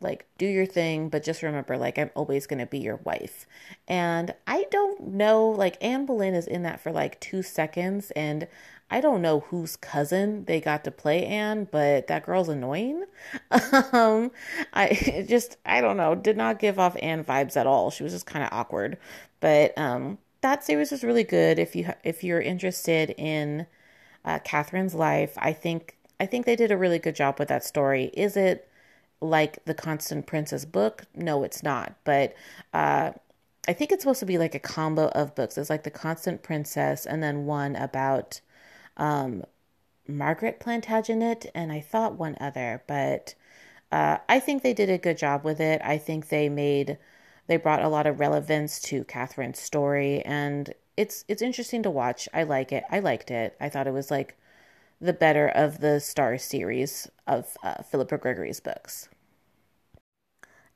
like do your thing but just remember like i'm always going to be your wife and i don't know like anne boleyn is in that for like two seconds and i don't know whose cousin they got to play anne but that girl's annoying *laughs* um i just i don't know did not give off anne vibes at all she was just kind of awkward but um that series was really good if you if you're interested in uh, catherine's life i think i think they did a really good job with that story is it like the Constant Princess book. No, it's not. But uh, I think it's supposed to be like a combo of books. It's like the Constant Princess and then one about um, Margaret Plantagenet and I thought one other. But uh, I think they did a good job with it. I think they made they brought a lot of relevance to Catherine's story and it's it's interesting to watch. I like it. I liked it. I thought it was like the better of the Starz series of uh, Philippa Gregory's books.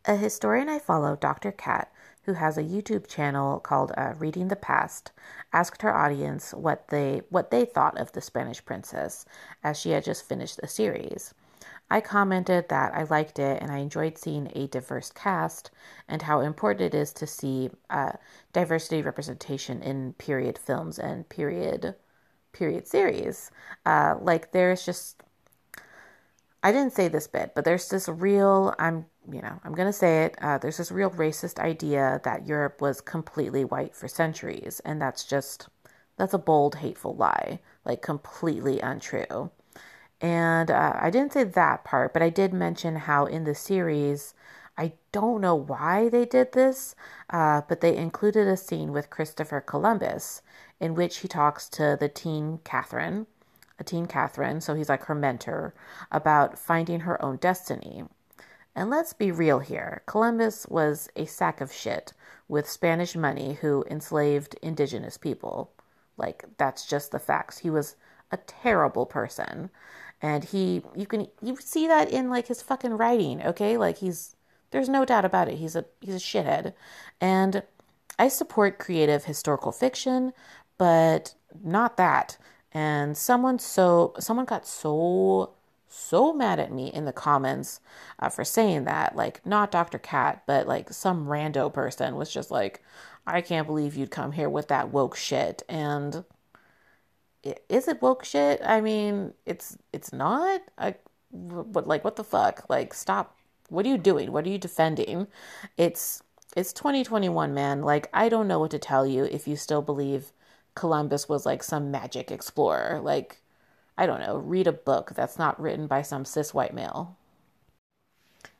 A historian I follow, Dr. Kat, who has a YouTube channel called uh, Reading the Past, asked her audience what they what they thought of the Spanish Princess, as she had just finished the series. I commented that I liked it and I enjoyed seeing a diverse cast and how important it is to see uh, diversity representation in period films and period period series. Uh, like there's just I didn't say this bit, but there's this real I'm you know I'm gonna say it. Uh, there's this real racist idea that Europe was completely white for centuries, and that's just that's a bold, hateful lie, like completely untrue. And uh, I didn't say that part, but I did mention how in the series, I don't know why they did this, uh, but they included a scene with Christopher Columbus in which he talks to the teen Catherine, a teen Catherine, so he's like her mentor, about finding her own destiny. And let's be real here Columbus was a sack of shit with Spanish money who enslaved indigenous people. Like, that's just the facts. He was a terrible person. And he, you can, you see that in like his fucking writing, okay? Like, he's, there's no doubt about it. He's a, he's a shithead. And I support creative historical fiction, but not that. And someone so someone got so so mad at me in the comments uh, for saying that, like not Dr. Kat, but like some rando person was just like, I can't believe you'd come here with that woke shit. And is it woke shit? I mean, it's it's not. I but like what the fuck? Like stop. What are you doing? What are you defending? It's it's 2021, man. Like I don't know what to tell you if you still believe Columbus was like some magic explorer. Like I don't know, read a book that's not written by some cis white male.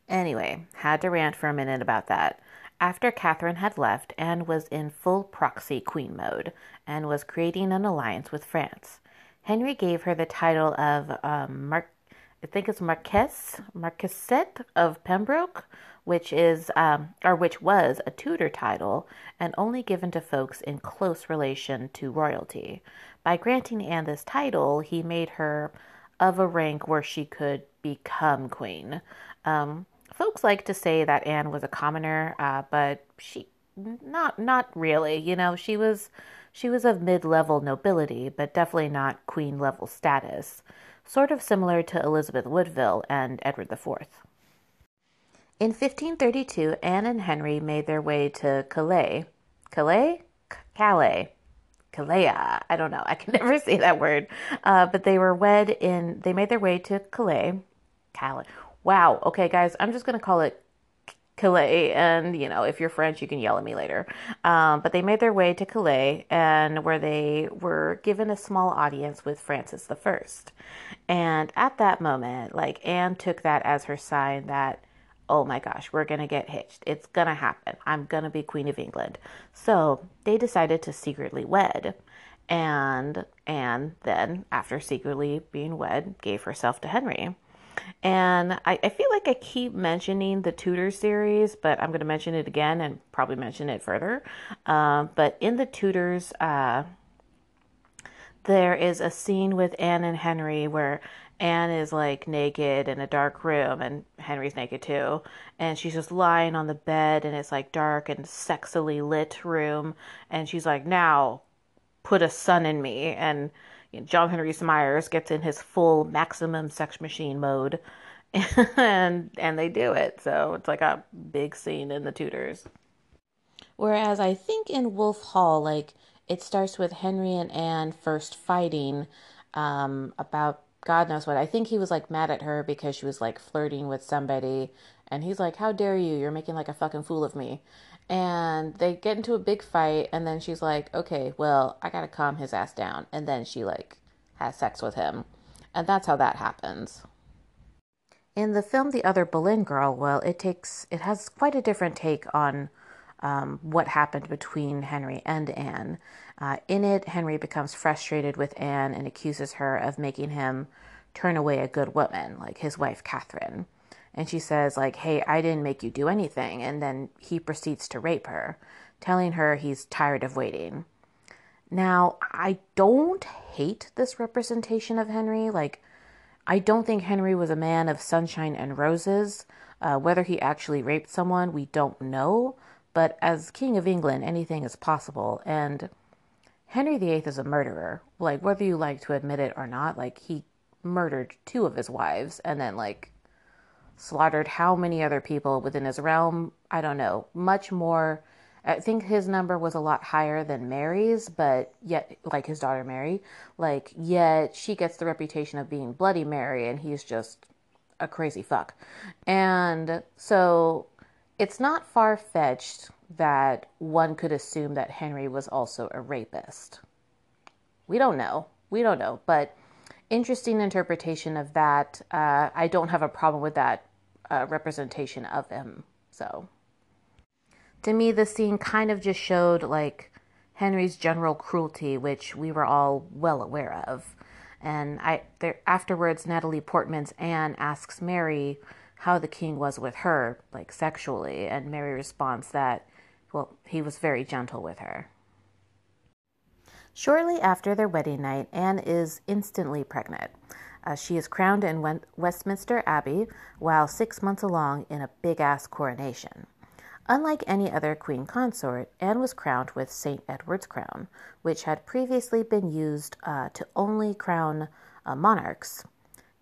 Anyway, had to rant for a minute about that. After Catherine had left, Anne was in full proxy queen mode and was creating an alliance with France. Henry gave her the title of um, Mar- I think it's Marquess, Marquessate of Pembroke, which is um, or which was a Tudor title and only given to folks in close relation to royalty. By granting Anne this title, he made her of a rank where she could become queen. Um, folks like to say that Anne was a commoner, uh, but she not not really. You know, she was she was of mid-level nobility, but definitely not queen level status. Sort of similar to Elizabeth Woodville and Edward IV. In 1532, Anne and Henry made their way to Calais. Calais? Calais. Calais. I don't know. I can *laughs* never say that word. Uh, but they were wed in, they made their way to Calais. Calais. Wow. Okay, guys, I'm just going to call it Calais. And, you know, if you're French, you can yell at me later. Um, but they made their way to Calais and where they were given a small audience with Francis I. And at that moment, like Anne took that as her sign that, oh my gosh, we're going to get hitched. It's going to happen. I'm going to be Queen of England. So they decided to secretly wed. And Anne then, after secretly being wed, gave herself to Henry. And I, I feel like I keep mentioning the Tudor series, but I'm going to mention it again and probably mention it further. Um, but in the Tudors, uh, there is a scene with Anne and Henry where Anne is like naked in a dark room and Henry's naked too. And she's just lying on the bed and it's like dark and sexily lit room. And she's like, now put a son in me. And you know, Jonathan Rhys Meyers gets in his full maximum sex machine mode, *laughs* and and they do it. So it's like a big scene in the Tudors. Whereas I think in Wolf Hall, like it starts with Henry and Anne first fighting um, about God knows what. I think he was like mad at her because she was like flirting with somebody, and he's like, "How dare you? You're making like a fucking fool of me." And they get into a big fight and then she's like okay well i gotta calm his ass down. And then she like has sex with him. And that's how that happens. In the film the other boleyn girl well it takes it has quite a different take on um, what happened between henry and anne. Uh, in it henry becomes frustrated with anne and accuses her of making him turn away a good woman like his wife catherine and she says like hey i didn't make you do anything. And then he proceeds to rape her telling her he's tired of waiting. Now i don't hate this representation of henry. Like i don't think henry was a man of sunshine and roses. Uh, whether he actually raped someone we don't know. But as king of england anything is possible. And henry viii is a murderer. Like whether you like to admit it or not like he murdered two of his wives. And then like slaughtered how many other people within his realm? I don't know. Much more. I think his number was a lot higher than Mary's, but yet, like his daughter Mary, like, yet she gets the reputation of being Bloody Mary, and he's just a crazy fuck. And so it's not far fetched that one could assume that Henry was also a rapist. We don't know. We don't know. But interesting interpretation of that. Uh, I don't have a problem with that uh, representation of him. So, to me, the scene kind of just showed like Henry's general cruelty, which we were all well aware of. And I there afterwards, Natalie Portman's Anne asks Mary how the king was with her, like sexually, and Mary responds that, well, he was very gentle with her. Shortly after their wedding night, Anne is instantly pregnant. Uh, she is crowned in Westminster Abbey while six months along in a big ass coronation. Unlike any other queen consort, Anne was crowned with St. Edward's crown, which had previously been used uh, to only crown uh, monarchs.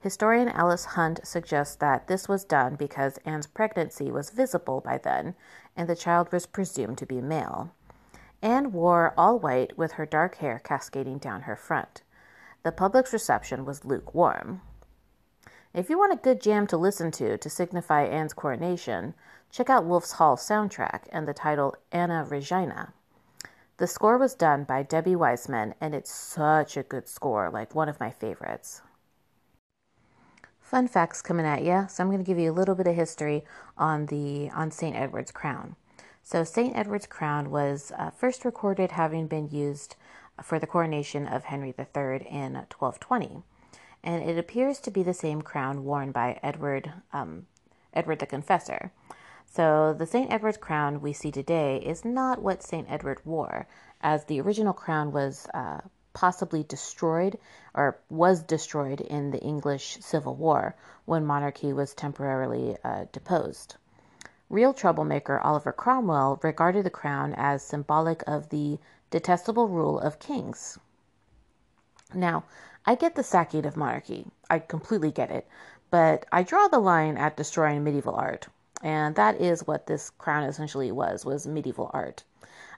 Historian Alice Hunt suggests that this was done because Anne's pregnancy was visible by then and the child was presumed to be male. Anne wore all white with her dark hair cascading down her front. The public's reception was lukewarm. If you want a good jam to listen to to signify Anne's coronation, check out Wolf's Hall soundtrack and the title Anna Regina. The score was done by Debbie Wiseman, and it's such a good score, like one of my favorites. Fun facts coming at you. So I'm going to give you a little bit of history on the on St. Edward's crown. So St. Edward's crown was uh, first recorded having been used for the coronation of Henry III in 1220 and it appears to be the same crown worn by Edward, um, Edward the Confessor. So the St. Edward's crown we see today is not what St. Edward wore, as the original crown was uh, possibly destroyed or was destroyed in the English Civil War when monarchy was temporarily uh, deposed. Real troublemaker Oliver Cromwell regarded the crown as symbolic of the detestable rule of kings. Now, I get the sacking of monarchy. I completely get it. But I draw the line at destroying medieval art. And that is what this crown essentially was, was medieval art.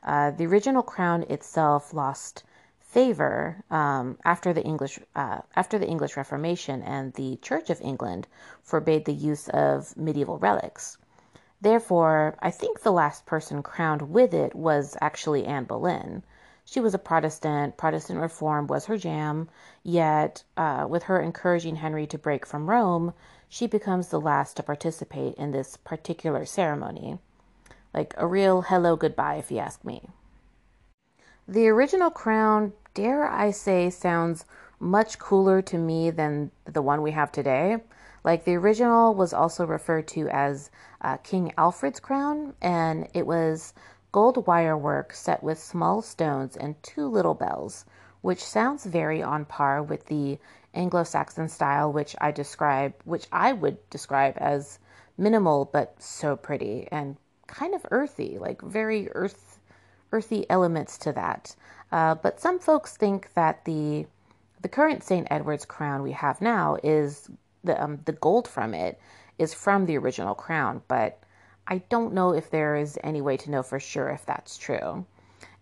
Uh, the original crown itself lost favor um, after the English uh, after the English Reformation, and the Church of England forbade the use of medieval relics. Therefore, I think the last person crowned with it was actually Anne Boleyn. She was a Protestant. Protestant reform was her jam. Yet, uh, with her encouraging Henry to break from Rome, she becomes the last to participate in this particular ceremony. Like a real hello goodbye, if you ask me. The original crown, dare I say, sounds much cooler to me than the one we have today. Like the original was also referred to as uh, King Alfred's crown, and it was gold wire work set with small stones and two little bells, which sounds very on par with the Anglo-Saxon style which I describe which I would describe as minimal but so pretty and kind of earthy, like very earth earthy elements to that. Uh, but some folks think that the the current St. Edward's crown we have now is the um, the gold from it is from the original crown, but I don't know if there is any way to know for sure if that's true.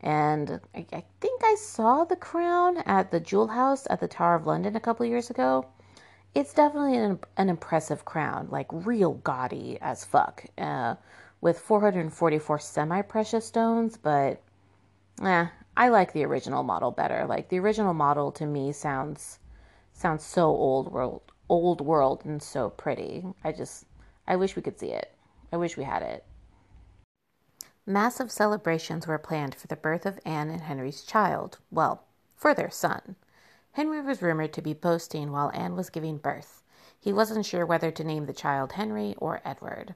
And I, I think I saw the crown at the Jewel House at the Tower of London a couple years ago. It's definitely an, an impressive crown, like real gaudy as fuck, uh, with 444 semi precious stones, but eh, I like the original model better. Like the original model to me sounds sounds so old world old world and so pretty. I just I wish we could see it. I wish we had it. Massive celebrations were planned for the birth of Anne and Henry's child, well, for their son. Henry was rumored to be boasting while Anne was giving birth. He wasn't sure whether to name the child Henry or Edward.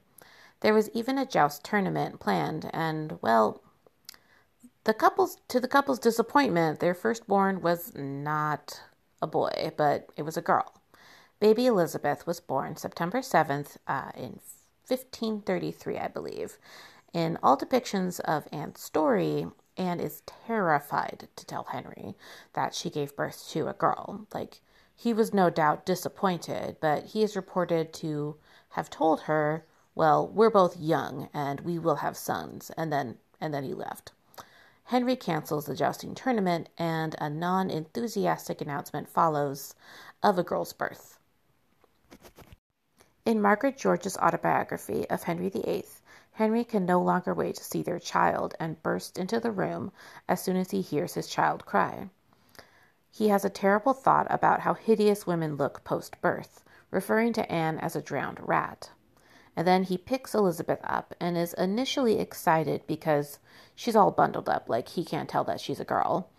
There was even a joust tournament planned, and, well, the couple's to the couple's disappointment, their firstborn was not a boy, but it was a girl. Baby Elizabeth was born September 7th uh, in 1533, I believe. In all depictions of Anne's story, Anne is terrified to tell Henry that she gave birth to a girl. Like, he was no doubt disappointed, but he is reported to have told her, "Well, we're both young and we will have sons." And then and then he left. Henry cancels the jousting tournament and a non-enthusiastic announcement follows of a girl's birth. In Margaret George's autobiography of Henry VIII, Henry can no longer wait to see their child and bursts into the room as soon as he hears his child cry. He has a terrible thought about how hideous women look post birth, referring to Anne as a drowned rat. And then he picks Elizabeth up and is initially excited because she's all bundled up, like he can't tell that she's a girl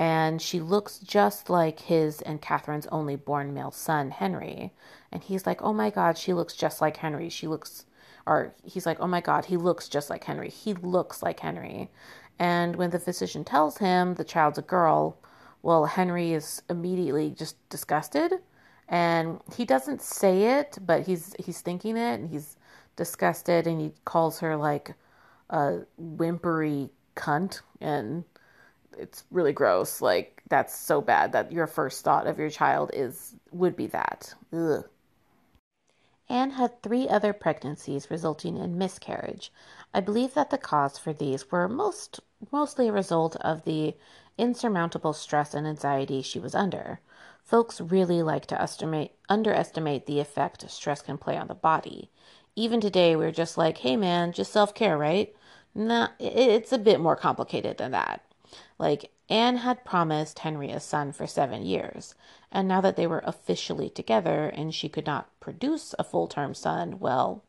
and she looks just like his and Catherine's only born male son, Henry. And he's like, Oh my God, she looks just like Henry. She looks, or he's like, Oh my God, he looks just like Henry. He looks like Henry. And when the physician tells him the child's a girl, well, Henry is immediately just disgusted. And he doesn't say it, but he's he's thinking it and he's disgusted and he calls her like a whimpery cunt and it's really gross. Like that's so bad that your first thought of your child is would be that. Ugh. Anne had three other pregnancies resulting in miscarriage. I believe that the cause for these were most mostly a result of the insurmountable stress and anxiety she was under. Folks really like to estimate, underestimate the effect stress can play on the body. Even today, we're just like, hey man, just self care, right? Nah, it's a bit more complicated than that. Like, Anne had promised Henry a son for seven years, and now that they were officially together and she could not produce a full term son, well,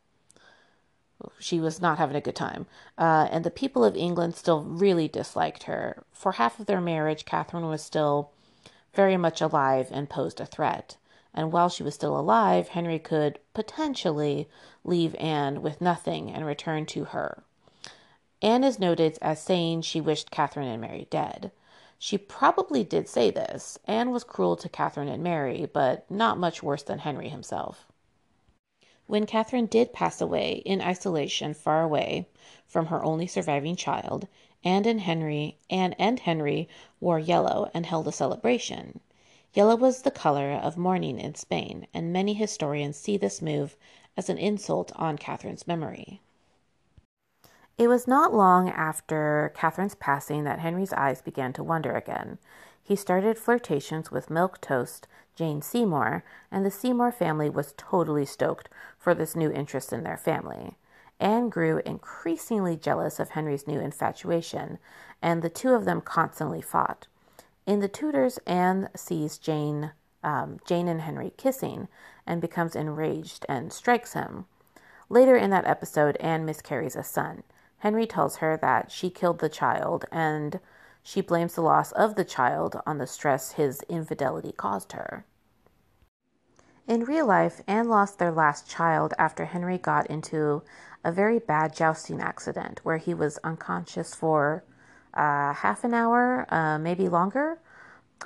she was not having a good time. Uh, and the people of England still really disliked her. For half of their marriage, Catherine was still very much alive and posed a threat. And while she was still alive, Henry could potentially leave Anne with nothing and return to her. Anne is noted as saying she wished Catherine and Mary dead. She probably did say this. Anne was cruel to Catherine and Mary, but not much worse than Henry himself. When Catherine did pass away in isolation far away from her only surviving child, Anne and Henry Anne and Henry wore yellow and held a celebration. Yellow was the color of mourning in Spain, and many historians see this move as an insult on Catherine's memory. It was not long after Catherine's passing that Henry's eyes began to wander again. He started flirtations with milk toast Jane Seymour, and the Seymour family was totally stoked for this new interest in their family. Anne grew increasingly jealous of Henry's new infatuation, and the two of them constantly fought. In the Tudors, Anne sees Jane, um, Jane and Henry kissing and becomes enraged and strikes him. Later in that episode, Anne miscarries a son. Henry tells her that she killed the child and she blames the loss of the child on the stress his infidelity caused her. In real life, Anne lost their last child after Henry got into a very bad jousting accident where he was unconscious for uh, half an hour, uh, maybe longer.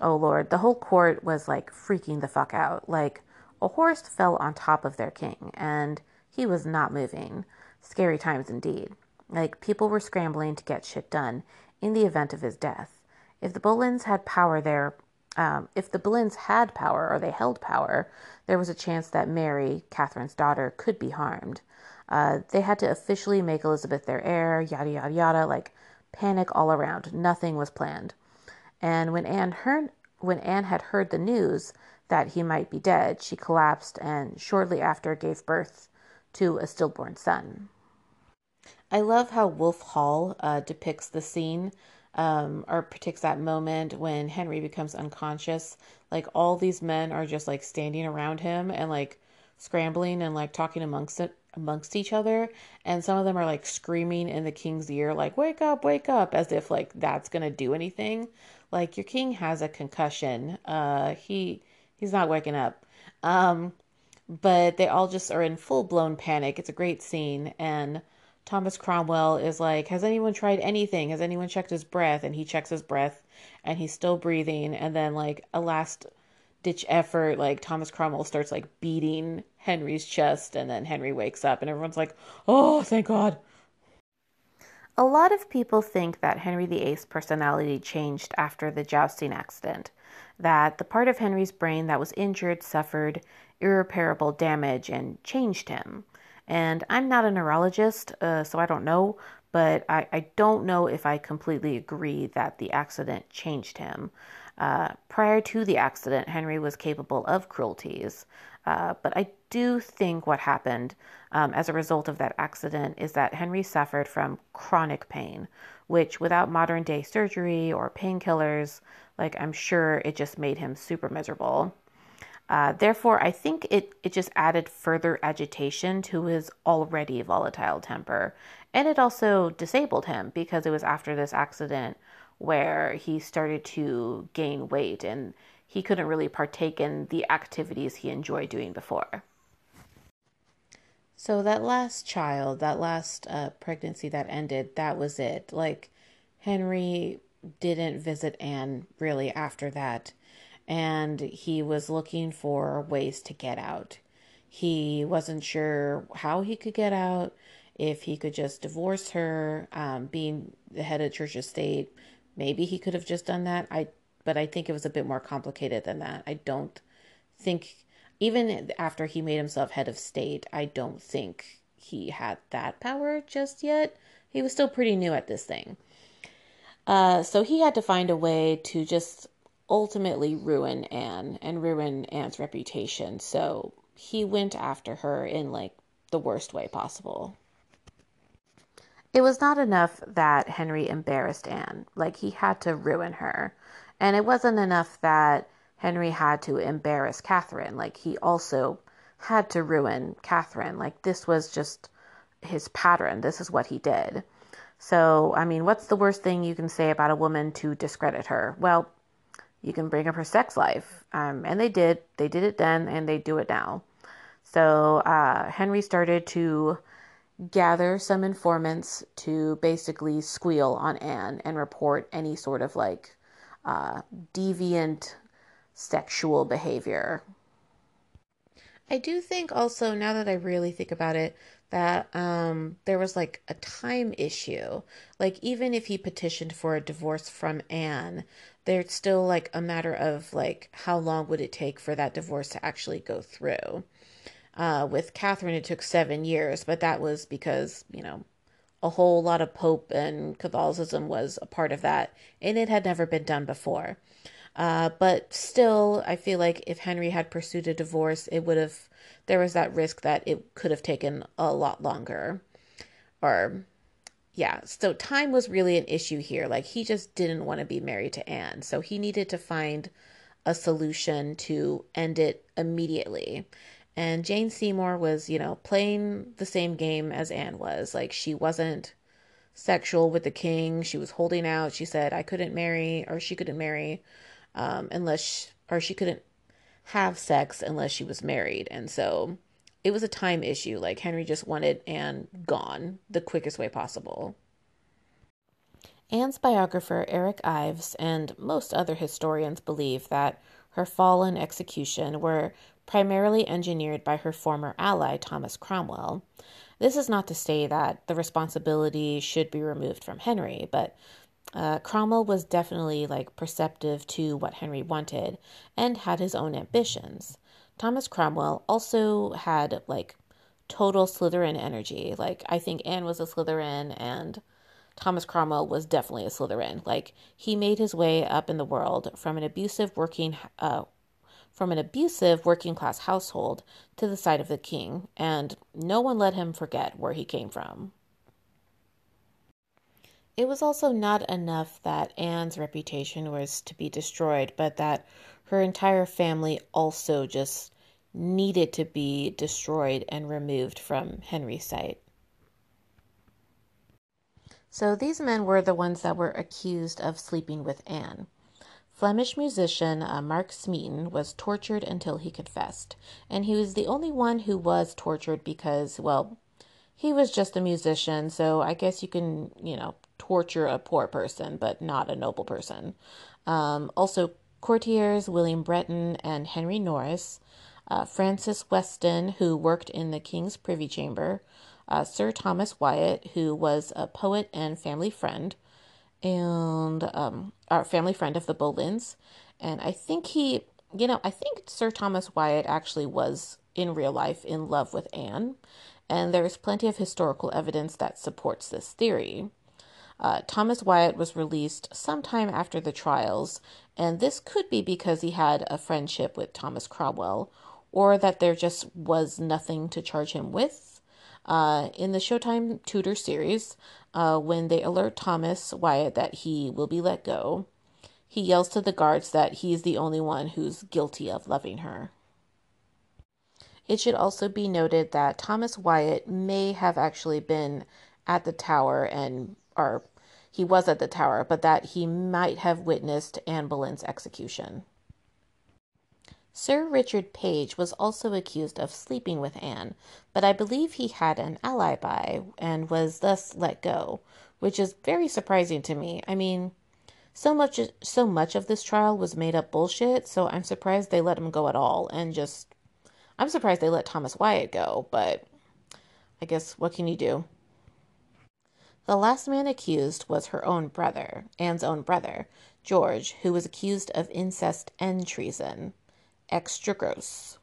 Oh Lord, the whole court was like freaking the fuck out. Like a horse fell on top of their king and he was not moving. Scary times indeed. Like people were scrambling to get shit done in the event of his death. If the Boleyns had power there, um, if the Boleyns had power or they held power, there was a chance that Mary, Catherine's daughter, could be harmed. Uh, they had to officially make Elizabeth their heir, yada yada yada, like panic all around. Nothing was planned. And when Anne heard, when Anne had heard the news that he might be dead, she collapsed and shortly after gave birth to a stillborn son. I love how Wolf Hall uh, depicts the scene um, or depicts that moment when Henry becomes unconscious. Like all these men are just like standing around him and like scrambling and like talking amongst it amongst each other. And some of them are like screaming in the king's ear like wake up wake up as if like that's to do anything. Like your king has a concussion. Uh he he's not waking up. Um but they all just are in full blown panic. It's a great scene. And Thomas Cromwell is like, Has anyone tried anything? Has anyone checked his breath? And he checks his breath and he's still breathing. And then, like, a last ditch effort, like, Thomas Cromwell starts, like, beating Henry's chest. And then Henry wakes up and everyone's like, Oh, thank God. A lot of people think that Henry VIII's personality changed after the jousting accident, that the part of Henry's brain that was injured suffered irreparable damage and changed him. And I'm not a neurologist, uh, so I don't know, but I, I, don't know if I completely agree that the accident changed him. Uh, prior to the accident, Henry was capable of cruelties, uh, but I do think what happened um, as a result of that accident is that Henry suffered from chronic pain, which without modern day surgery or painkillers, like I'm sure it just made him super miserable. Uh, therefore, I think it, it just added further agitation to his already volatile temper. And it also disabled him because it was after this accident where he started to gain weight and he couldn't really partake in the activities he enjoyed doing before. So, that last child, that last uh, pregnancy that ended, that was it. Like, Henry didn't visit Anne really after that and he was looking for ways to get out. He wasn't sure how he could get out, if he could just divorce her, um, being the head of church estate. Maybe he could have just done that. I, but I think it was a bit more complicated than that. I don't think, even after he made himself head of state, I don't think he had that power just yet. He was still pretty new at this thing. Uh, so he had to find a way to just ultimately ruin Anne and ruin Anne's reputation. So he went after her in like the worst way possible. It was not enough that Henry embarrassed Anne, like he had to ruin her. And it wasn't enough that Henry had to embarrass Catherine, like he also had to ruin Catherine. Like this was just his pattern. This is what he did. So, I mean, what's the worst thing you can say about a woman to discredit her? Well, you can bring up her sex life. Um, and they did. They did it then, and they do it now. So uh, Henry started to gather some informants to basically squeal on Anne and report any sort of like uh, deviant sexual behavior. I do think also, now that I really think about it, that um, there was like a time issue. Like, even if he petitioned for a divorce from Anne, there's still like a matter of like how long would it take for that divorce to actually go through. Uh, with Catherine, it took seven years, but that was because, you know, a whole lot of Pope and Catholicism was a part of that, and it had never been done before. Uh, but still, I feel like if Henry had pursued a divorce, it would have, there was that risk that it could have taken a lot longer. Or yeah, so time was really an issue here. Like he just didn't want to be married to Anne. So he needed to find a solution to end it immediately. And Jane Seymour was, you know, playing the same game as Anne was. Like she wasn't sexual with the king. She was holding out. She said I couldn't marry or she couldn't marry um, unless she, or she couldn't have sex unless she was married. And so it was a time issue. Like Henry just wanted Anne gone the quickest way possible. Anne's biographer Eric Ives and most other historians believe that her fall and execution were primarily engineered by her former ally Thomas Cromwell. This is not to say that the responsibility should be removed from Henry, but uh, Cromwell was definitely like perceptive to what Henry wanted and had his own ambitions. Thomas Cromwell also had like total Slytherin energy. Like I think Anne was a Slytherin and Thomas Cromwell was definitely a Slytherin. Like he made his way up in the world from an abusive working uh, from an abusive working class household to the side of the king, and no one let him forget where he came from. It was also not enough that Anne's reputation was to be destroyed, but that her entire family also just needed to be destroyed and removed from Henry's sight. So these men were the ones that were accused of sleeping with Anne. Flemish musician uh, Mark Smeaton was tortured until he confessed, and he was the only one who was tortured because, well, he was just a musician, so I guess you can, you know, torture a poor person, but not a noble person. Um, also, courtiers William Brereton and Henry Norris, uh, Francis Weston, who worked in the King's Privy Chamber, uh, Sir Thomas Wyatt, who was a poet and family friend, and um, our family friend of the Boleyns. And I think he, you know, I think Sir Thomas Wyatt actually was in real life in love with Anne, and there's plenty of historical evidence that supports this theory. Uh, Thomas Wyatt was released sometime after the trials, and this could be because he had a friendship with Thomas Cromwell, or that there just was nothing to charge him with. Uh, in the Showtime Tudor series, uh, when they alert Thomas Wyatt that he will be let go, he yells to the guards that he's the only one who's guilty of loving her. It should also be noted that Thomas Wyatt may have actually been at the tower and or he was at the tower, but that he might have witnessed Anne Boleyn's execution. Sir Richard Page was also accused of sleeping with Anne, but I believe he had an alibi and was thus let go, which is very surprising to me. I mean, so much so much of this trial was made up bullshit, so I'm surprised they let him go at all and just I'm surprised they let Thomas Wyatt go, but I guess what can you do? The last man accused was her own brother, Anne's own brother, George, who was accused of incest and treason. Extra gross.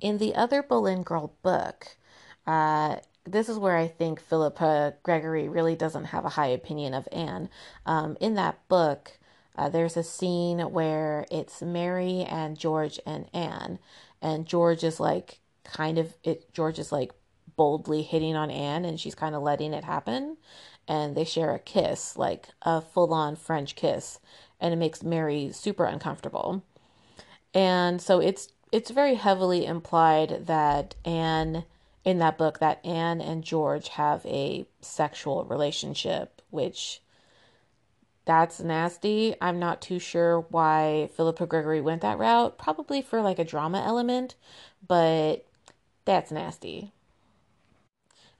In the other Boleyn Girl book, uh, this is where I think Philippa Gregory really doesn't have a high opinion of Anne. Um, in that book, Uh, there's a scene where it's Mary and George and Anne, and George is like kind of it. George is like boldly hitting on Anne, and she's kind of letting it happen, and they share a kiss, like a full-on French kiss, and it makes Mary super uncomfortable. And so it's it's very heavily implied that Anne in that book that Anne and George have a sexual relationship, which that's nasty. I'm not too sure why Philippa Gregory went that route. Probably for like a drama element, but that's nasty.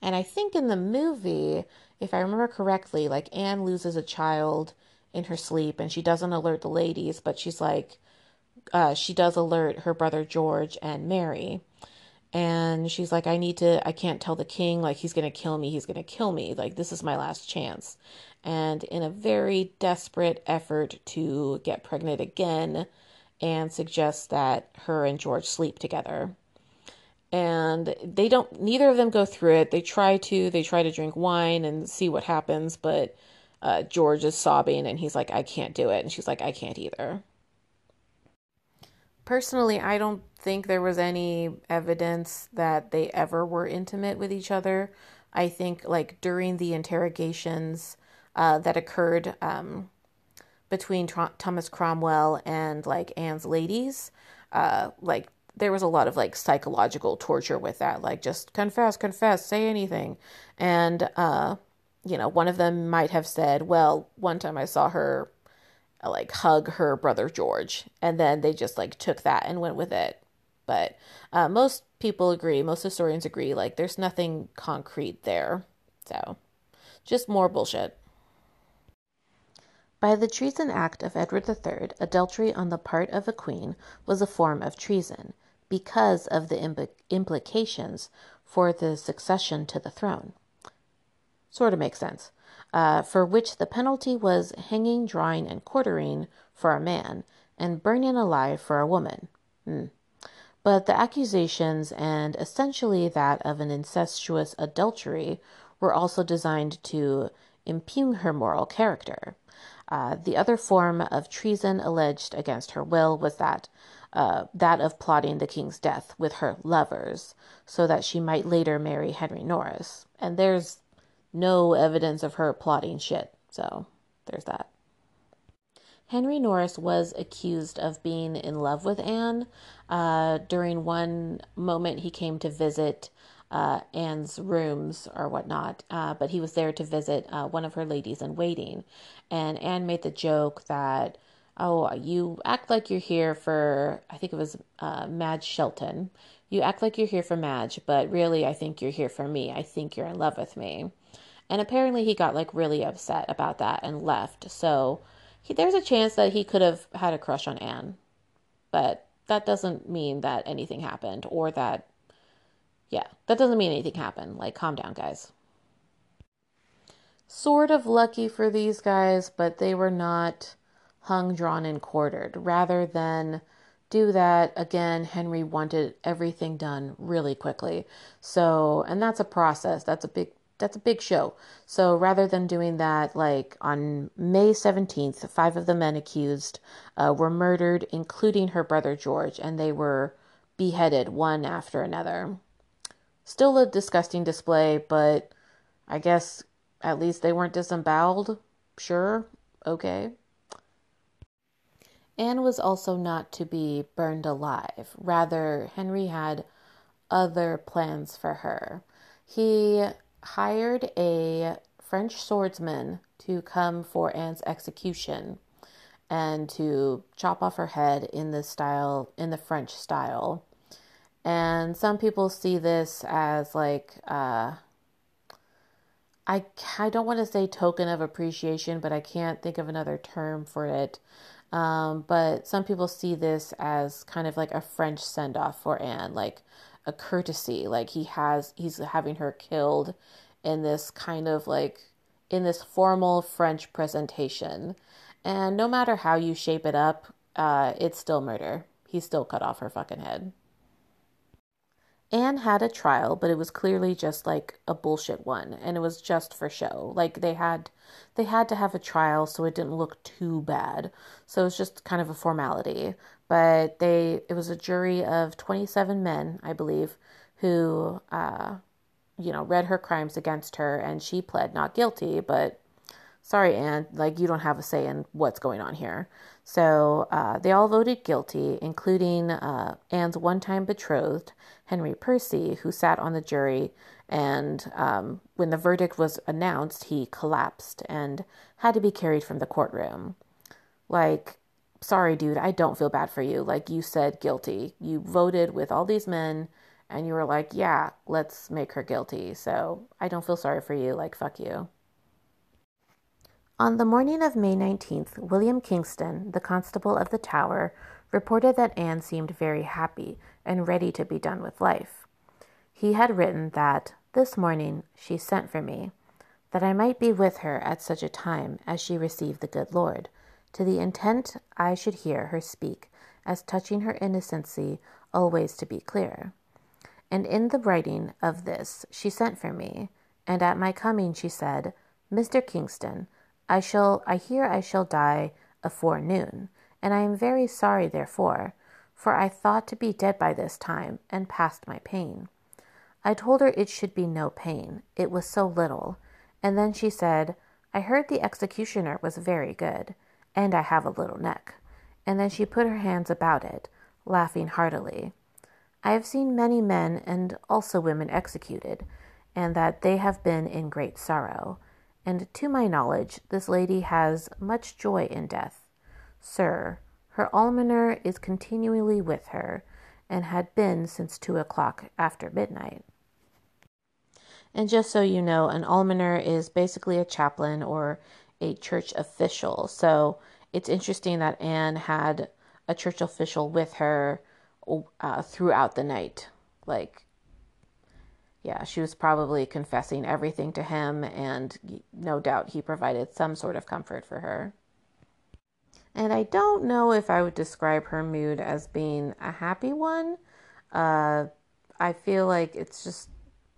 And I think in the movie, if I remember correctly, like Anne loses a child in her sleep and she doesn't alert the ladies, but she's like, uh, she does alert her brother George and Mary. And she's like, I need to, I can't tell the king, like, he's to kill me. He's to kill me. Like, this is my last chance and in a very desperate effort to get pregnant again, Anne suggests that her and George sleep together. And they don't, neither of them go through it. They try to, they try to drink wine and see what happens, but uh, George is sobbing and he's like, I can't do it. And she's like, I can't either. Personally, I don't think there was any evidence that they ever were intimate with each other. I think, like, during the interrogations, uh, that occurred um, between Thomas Cromwell and like Anne's ladies. Uh, like there was a lot of like psychological torture with that, like just confess, confess, say anything. And, uh, you know, one of them might have said, well, one time I saw her like hug her brother George, and then they just like took that and went with it. But uh, most people agree, most historians agree, like there's nothing concrete there. So just more bullshit. By the Treason Act of Edward III, adultery on the part of a queen was a form of treason, because of the impl- implications for the succession to the throne. Sort of makes sense. Uh, for which the penalty was hanging, drawing, and quartering for a man, and burning alive for a woman. Hmm. But the accusations, and essentially that of an incestuous adultery, were also designed to impugn her moral character. Uh, the other form of treason alleged against her will was that uh, that of plotting the king's death with her lovers, so that she might later marry Henry Norris. And there's no evidence of her plotting shit, so there's that. Henry Norris was accused of being in love with Anne. Uh, during one moment, he came to visit uh, Anne's rooms or whatnot, uh, but he was there to visit uh, one of her ladies in waiting. And Anne made the joke that, oh, you act like you're here for, I think it was uh, Madge Shelton. You act like you're here for Madge, but really, I think you're here for me. I think you're in love with me. And apparently, he got like really upset about that and left. So he, there's a chance that he could have had a crush on Anne, but that doesn't mean that anything happened or that yeah, that doesn't mean anything happened. Like, calm down, guys. Sort of lucky for these guys, but they were not hung, drawn, and quartered. Rather than do that, again, Henry wanted everything done really quickly. So, and that's a process. That's a big that's a big show. So rather than doing that, like on May 17th, five of the men accused uh, were murdered, including her brother George, and they were beheaded one after another. Still a disgusting display, but I guess at least they weren't disemboweled. Sure, okay. Anne was also not to be burned alive. Rather, Henry had other plans for her. He hired a French swordsman to come for Anne's execution and to chop off her head in the style in the French style. And some people see this as like, uh, I, I don't want to say token of appreciation, but I can't think of another term for it. Um, but some people see this as kind of like a French send off for Anne, like a courtesy. Like he has, he's having her killed in this kind of like, in this formal French presentation. And no matter how you shape it up, uh, it's still murder. He still cut off her fucking head. Anne had a trial, but it was clearly just like a bullshit one, and it was just for show. Like they had they had to have a trial so it didn't look too bad. So it was just kind of a formality. But they it was a jury of 27 men, I believe, who uh you know, read her crimes against her and she pled not guilty, but sorry, Anne, like you don't have a say in what's going on here. So uh, they all voted guilty, including uh, Anne's one time betrothed, Henry Percy, who sat on the jury. And um, when the verdict was announced, he collapsed and had to be carried from the courtroom. Like, sorry, dude, I don't feel bad for you. Like, you said guilty. You voted with all these men and you were like, yeah, let's make her guilty. So I don't feel sorry for you. Like, fuck you. On the morning of May 19th, William Kingston, the constable of the Tower, reported that Anne seemed very happy and ready to be done with life. He had written that, this morning, she sent for me, that I might be with her at such a time as she received the good Lord, to the intent I should hear her speak as touching her innocency always to be clear. And in the writing of this she sent for me, and at my coming she said, Mr. Kingston, I shall I hear I shall die afore noon, and I am very sorry therefore, for I thought to be dead by this time, and past my pain. I told her it should be no pain, it was so little, and then she said, I heard the executioner was very good, and I have a little neck. And then she put her hands about it, laughing heartily. I have seen many men and also women executed, and that they have been in great sorrow and to my knowledge, this lady has much joy in death. Sir, her almoner is continually with her, and had been since two o'clock after midnight. And just so you know, an almoner is basically a chaplain or a church official. So it's interesting that Anne had a church official with her uh, throughout the night. Like yeah, she was probably confessing everything to him, and no doubt he provided some sort of comfort for her. And I don't know if I would describe her mood as being a happy one. Uh, I feel like it's just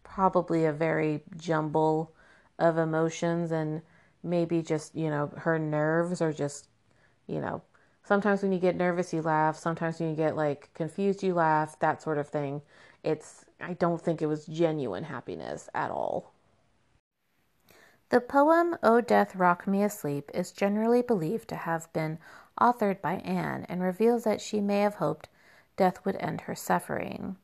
probably a very jumble of emotions, and maybe just, you know, her nerves are just, you know, sometimes when you get nervous, you laugh. Sometimes when you get like confused, you laugh, that sort of thing. It's I don't think it was genuine happiness at all. The poem O Death Rock Me Asleep is generally believed to have been authored by Anne and reveals that she may have hoped death would end her suffering.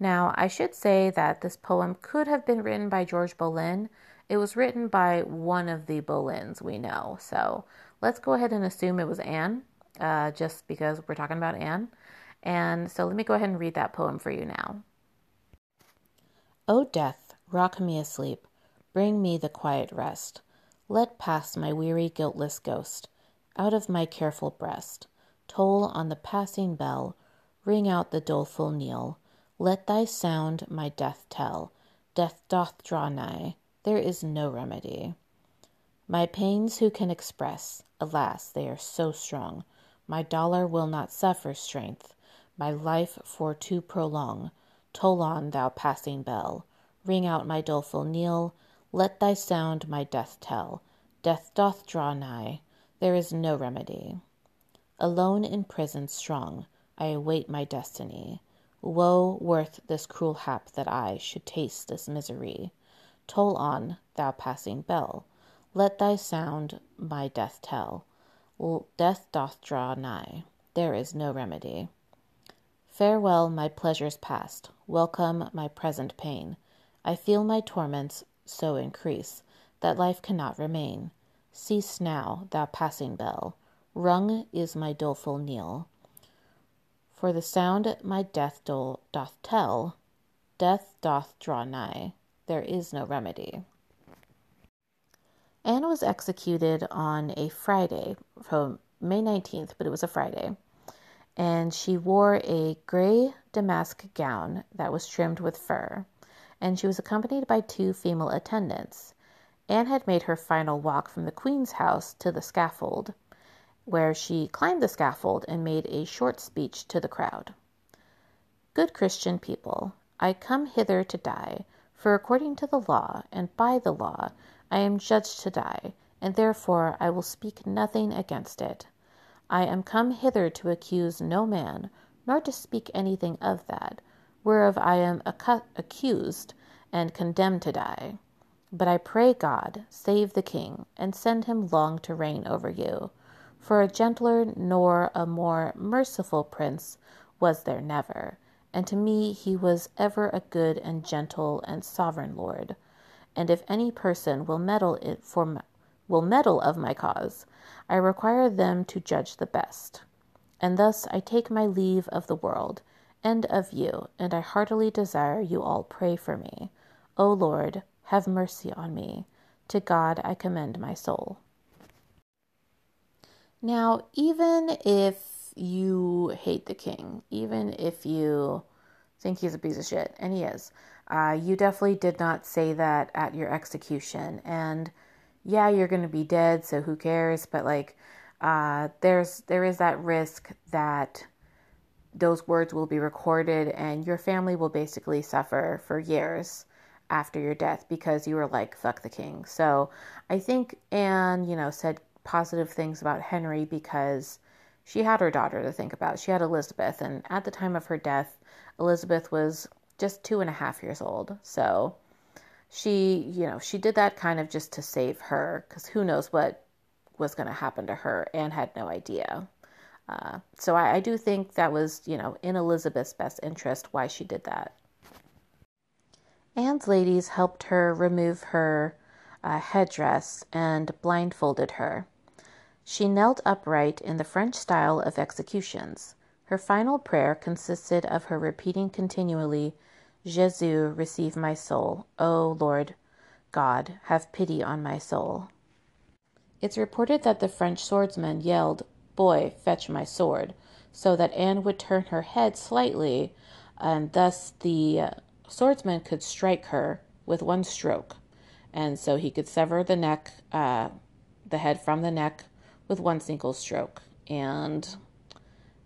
Now, I should say that this poem could have been written by George Boleyn. It was written by one of the Boleyns we know. So let's go ahead and assume it was Anne, uh, just because we're talking about Anne. And so let me go ahead and read that poem for you now. O death, rock me asleep, bring me the quiet rest. Let pass my weary, guiltless ghost out of my careful breast. Toll on the passing bell, ring out the doleful knell. Let thy sound my death tell. Death doth draw nigh, there is no remedy. My pains who can express? Alas, they are so strong. My dolor will not suffer strength, my life for to prolong. Toll on, thou passing bell, ring out my doleful knell, let thy sound my death tell. Death doth draw nigh, there is no remedy. Alone in prison strong, I await my destiny. Woe worth this cruel hap that I should taste this misery. Toll on, thou passing bell, let thy sound my death tell. Death doth draw nigh, there is no remedy. Farewell, my pleasures past, welcome my present pain. I feel my torments so increase that life cannot remain. Cease now, thou passing bell, rung is my doleful knell. For the sound my death dole doth tell, death doth draw nigh, there is no remedy. Anne was executed on a Friday, from May 19th, but it was a Friday and she wore a gray damask gown that was trimmed with fur, and she was accompanied by two female attendants. Anne had made her final walk from the Queen's house to the scaffold, where she climbed the scaffold and made a short speech to the crowd. Good Christian people, I come hither to die, for according to the law, and by the law, I am judged to die, and therefore I will speak nothing against it. I am come hither to accuse no man, nor to speak anything of that, whereof I am accused and condemned to die. But I pray God save the king, and send him long to reign over you. For a gentler nor a more merciful prince was there never, and to me he was ever a good and gentle and sovereign lord. And if any person will meddle it for will meddle of my cause, I require them to judge the best. And thus I take my leave of the world and of you, and I heartily desire you all pray for me. O Lord, have mercy on me. To God I commend my soul. Now, even if you hate the king, even if you think he's a piece of shit, and he is, uh, you definitely did not say that at your execution. And yeah, you're going to be dead, so who cares? But like, uh, there's there is that risk that those words will be recorded, and your family will basically suffer for years after your death because you were like fuck the king. So I think Anne, you know, said positive things about Henry because she had her daughter to think about. She had Elizabeth, and at the time of her death, Elizabeth was just two and a half years old. So she, you know, she did that kind of just to save her because who knows what was going to happen to her. Anne had no idea. Uh, so I, I do think that was, you know, in Elizabeth's best interest why she did that. Anne's ladies helped her remove her uh, headdress and blindfolded her. She knelt upright in the French style of executions. Her final prayer consisted of her repeating continually, "Jesus, receive my soul. O Lord God, have pity on my soul." It's reported that the French swordsman yelled, "Boy, fetch my sword," so that Anne would turn her head slightly, and thus the swordsman could strike her with one stroke, and so he could sever the neck, uh, the head from the neck with one single stroke. And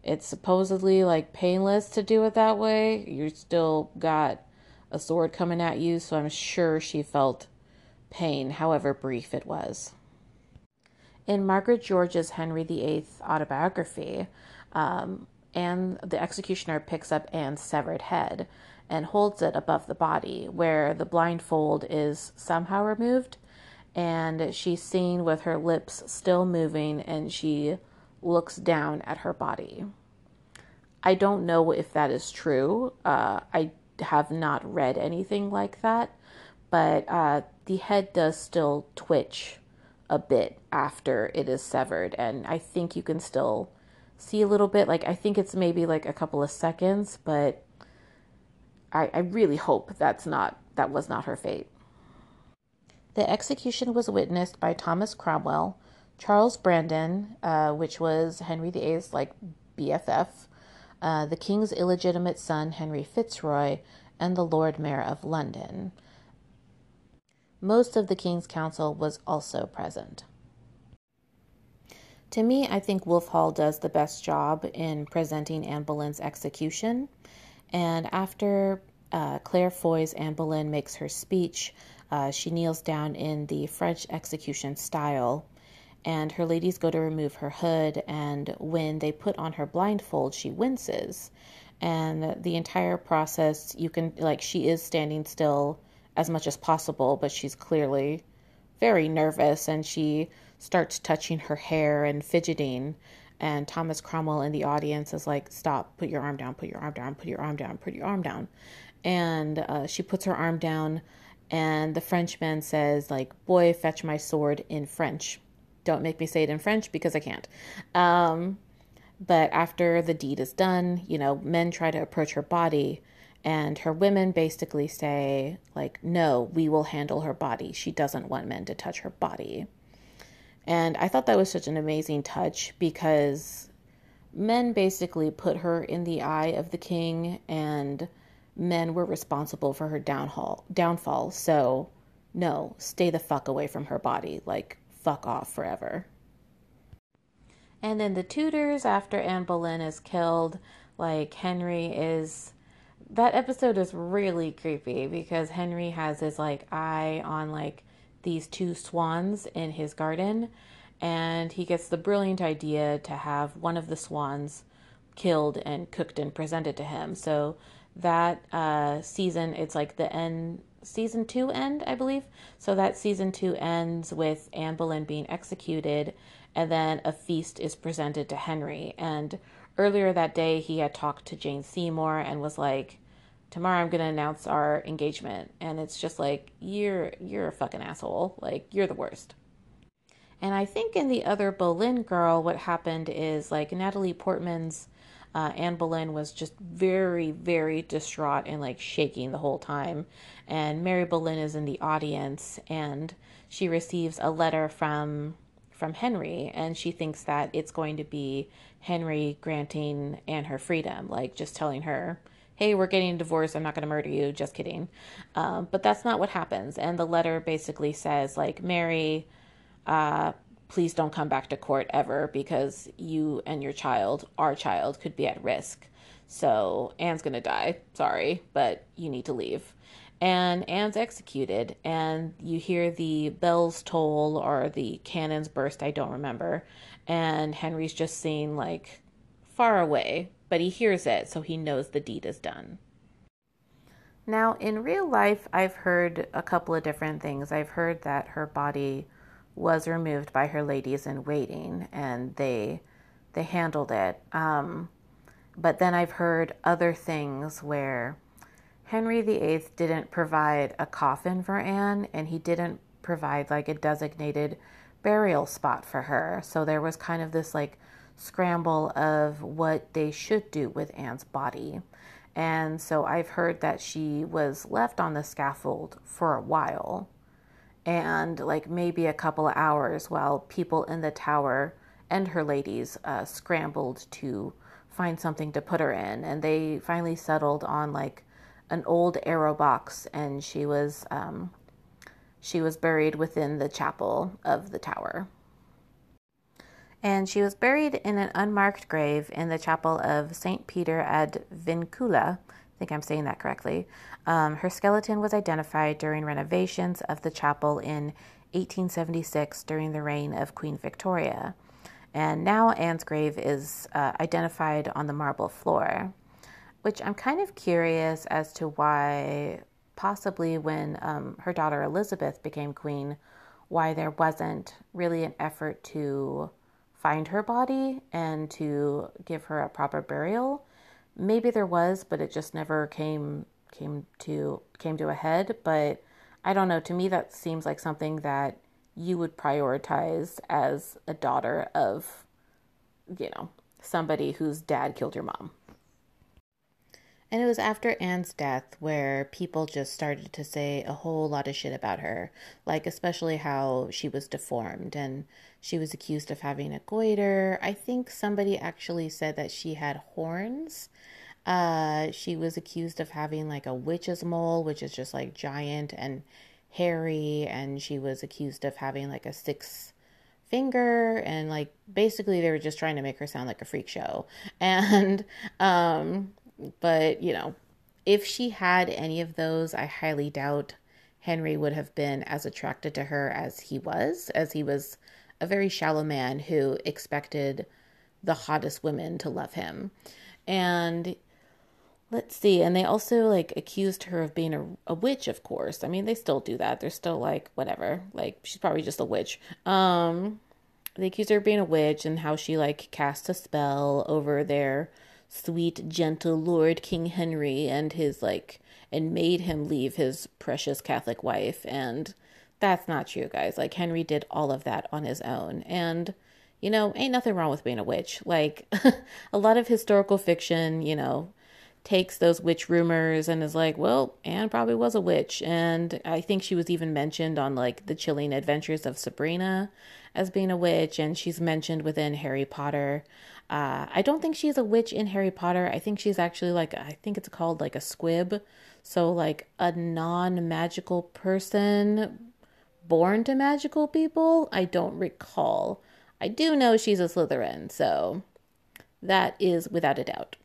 it's supposedly like painless to do it that way. You still got a sword coming at you, so I'm sure she felt pain, however brief it was. In Margaret George's Henry VIII autobiography, um, and the executioner picks up Anne's severed head and holds it above the body, where the blindfold is somehow removed and she's seen with her lips still moving and she looks down at her body. I don't know if that is true. Uh, I have not read anything like that, but uh, the head does still twitch a bit after it is severed, and I think you can still see a little bit. Like, I think it's maybe like a couple of seconds, but I, I really hope that's not that was not her fate. The execution was witnessed by Thomas Cromwell, Charles Brandon, uh, which was Henry VIII's like BFF, uh, the king's illegitimate son Henry Fitzroy, and the Lord Mayor of London. Most of the king's council was also present. To me, I think Wolf Hall does the best job in presenting Anne Boleyn's execution. And after uh, Claire Foy's Anne Boleyn makes her speech, uh, she kneels down in the French execution style, and her ladies go to remove her hood. And when they put on her blindfold, she winces. And the entire process, you can, like, she is standing still as much as possible, but she's clearly very nervous and she starts touching her hair and fidgeting. And Thomas Cromwell in the audience is like, Stop, put your arm down, put your arm down, put your arm down, put your arm down. And uh, she puts her arm down and the Frenchman says like boy fetch my sword in French. Don't make me say it in French because I can't. Um, but after the deed is done, you know, men try to approach her body and her women basically say like no, we will handle her body. She doesn't want men to touch her body. And I thought that was such an amazing touch because men basically put her in the eye of the king and men were responsible for her downfall downfall so no stay the fuck away from her body like fuck off forever and then the Tudors after anne boleyn is killed like henry is that episode is really creepy because Henry has his like eye on like these two swans in his garden and he gets the brilliant idea to have one of the swans killed and cooked and presented to him. So that uh, season, it's like the end, season two end, I believe. So that season two ends with Anne Boleyn being executed, and then a feast is presented to Henry. And earlier that day, he had talked to Jane Seymour and was like, tomorrow I'm gonna announce our engagement, and it's just like you're you're a fucking asshole, like you're the worst. And I think in the other Boleyn girl, what happened is like Natalie Portman's uh, Anne Boleyn was just very, very distraught and like shaking the whole time. And Mary Boleyn is in the audience and she receives a letter from from Henry and she thinks that it's going to be Henry granting Anne her freedom, like just telling her, hey, we're getting a divorce. I'm not going to murder you. Just kidding. Um, but that's not what happens. And the letter basically says, like, Mary, uh, please don't come back to court ever because you and your child, our child, could be at risk. So Anne's going to die. Sorry, but you need to leave. And Anne's executed, and you hear the bells toll or the cannons burst, I don't remember. And Henry's just seeing like far away, but he hears it, so he knows the deed is done. Now, in real life, I've heard a couple of different things. I've heard that her body was removed by her ladies in waiting, and they they handled it. Um, but then I've heard other things where Henry VIII didn't provide a coffin for Anne, and he didn't provide like a designated burial spot for her. So there was kind of this like scramble of what they should do with Anne's body. And so I've heard that she was left on the scaffold for a while and like maybe a couple of hours while people in the tower and her ladies uh, scrambled to find something to put her in. And they finally settled on like an old arrow box, and she was um, she was buried within the chapel of the tower. And she was buried in an unmarked grave in the chapel of St. Peter ad Vincula, think I'm saying that correctly. Um, her skeleton was identified during renovations of the chapel in 1876 during the reign of Queen Victoria. And now Anne's grave is uh, identified on the marble floor, which I'm kind of curious as to why, possibly when um, her daughter Elizabeth became queen, why there wasn't really an effort to find her body and to give her a proper burial maybe there was, but it just never came came to came to a head. But I don't know. To me, that seems like something that you would prioritize as a daughter of, you know, somebody whose dad killed your mom. And it was after Anne's death where people just started to say a whole lot of shit about her, like especially how she was deformed and she was accused of having a goiter. I think somebody actually said that she had horns. Uh, she was accused of having like a witch's mole, which is just like giant and hairy, and she was accused of having like a six finger and like basically they were just trying to make her sound like a freak show. *laughs* And um but, you know, if she had any of those, I highly doubt Henry would have been as attracted to her as he was, as he was a very shallow man who expected the hottest women to love him. And let's see, and they also like accused her of being a, a witch, of course. I mean, they still do that. They're still like, whatever. Like, she's probably just a witch. Um, they accused her of being a witch and how she like cast a spell over their sweet, gentle Lord King Henry and his like, and made him leave his precious Catholic wife. And that's not true, guys. Like, Henry did all of that on his own. And, you know, ain't nothing wrong with being a witch. Like, *laughs* a lot of historical fiction, you know, takes those witch rumors and is like, well, Anne probably was a witch. And I think she was even mentioned on like the chilling adventures of Sabrina as being a witch. And she's mentioned within Harry Potter. Uh, I don't think she's a witch in Harry Potter. I think she's actually like, I think it's called like a squib. So, like a non magical person born to magical people. I don't recall. I do know she's a Slytherin. So, that is without a doubt.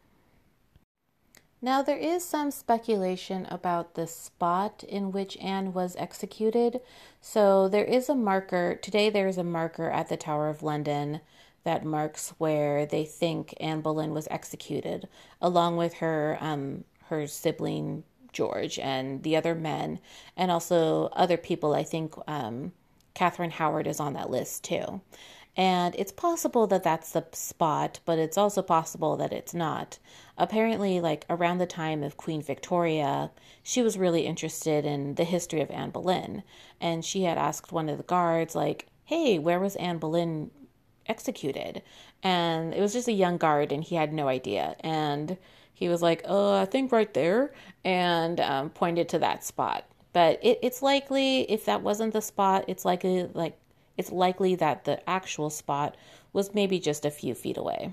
Now, there is some speculation about the spot in which Anne was executed. So, there is a marker, today there is a marker at the Tower of London that marks where they think Anne Boleyn was executed, along with her, um, her sibling George and the other men, and also other people. I think um, Catherine Howard is on that list too. And it's possible that that's the spot, but it's also possible that it's not. Apparently, like around the time of Queen Victoria, she was really interested in the history of Anne Boleyn. And she had asked one of the guards, like, hey, where was Anne Boleyn executed? And it was just a young guard, and he had no idea. And he was like, oh, I think right there, and um, pointed to that spot. But it, it's likely, if that wasn't the spot, it's likely like it's likely that the actual spot was maybe just a few feet away.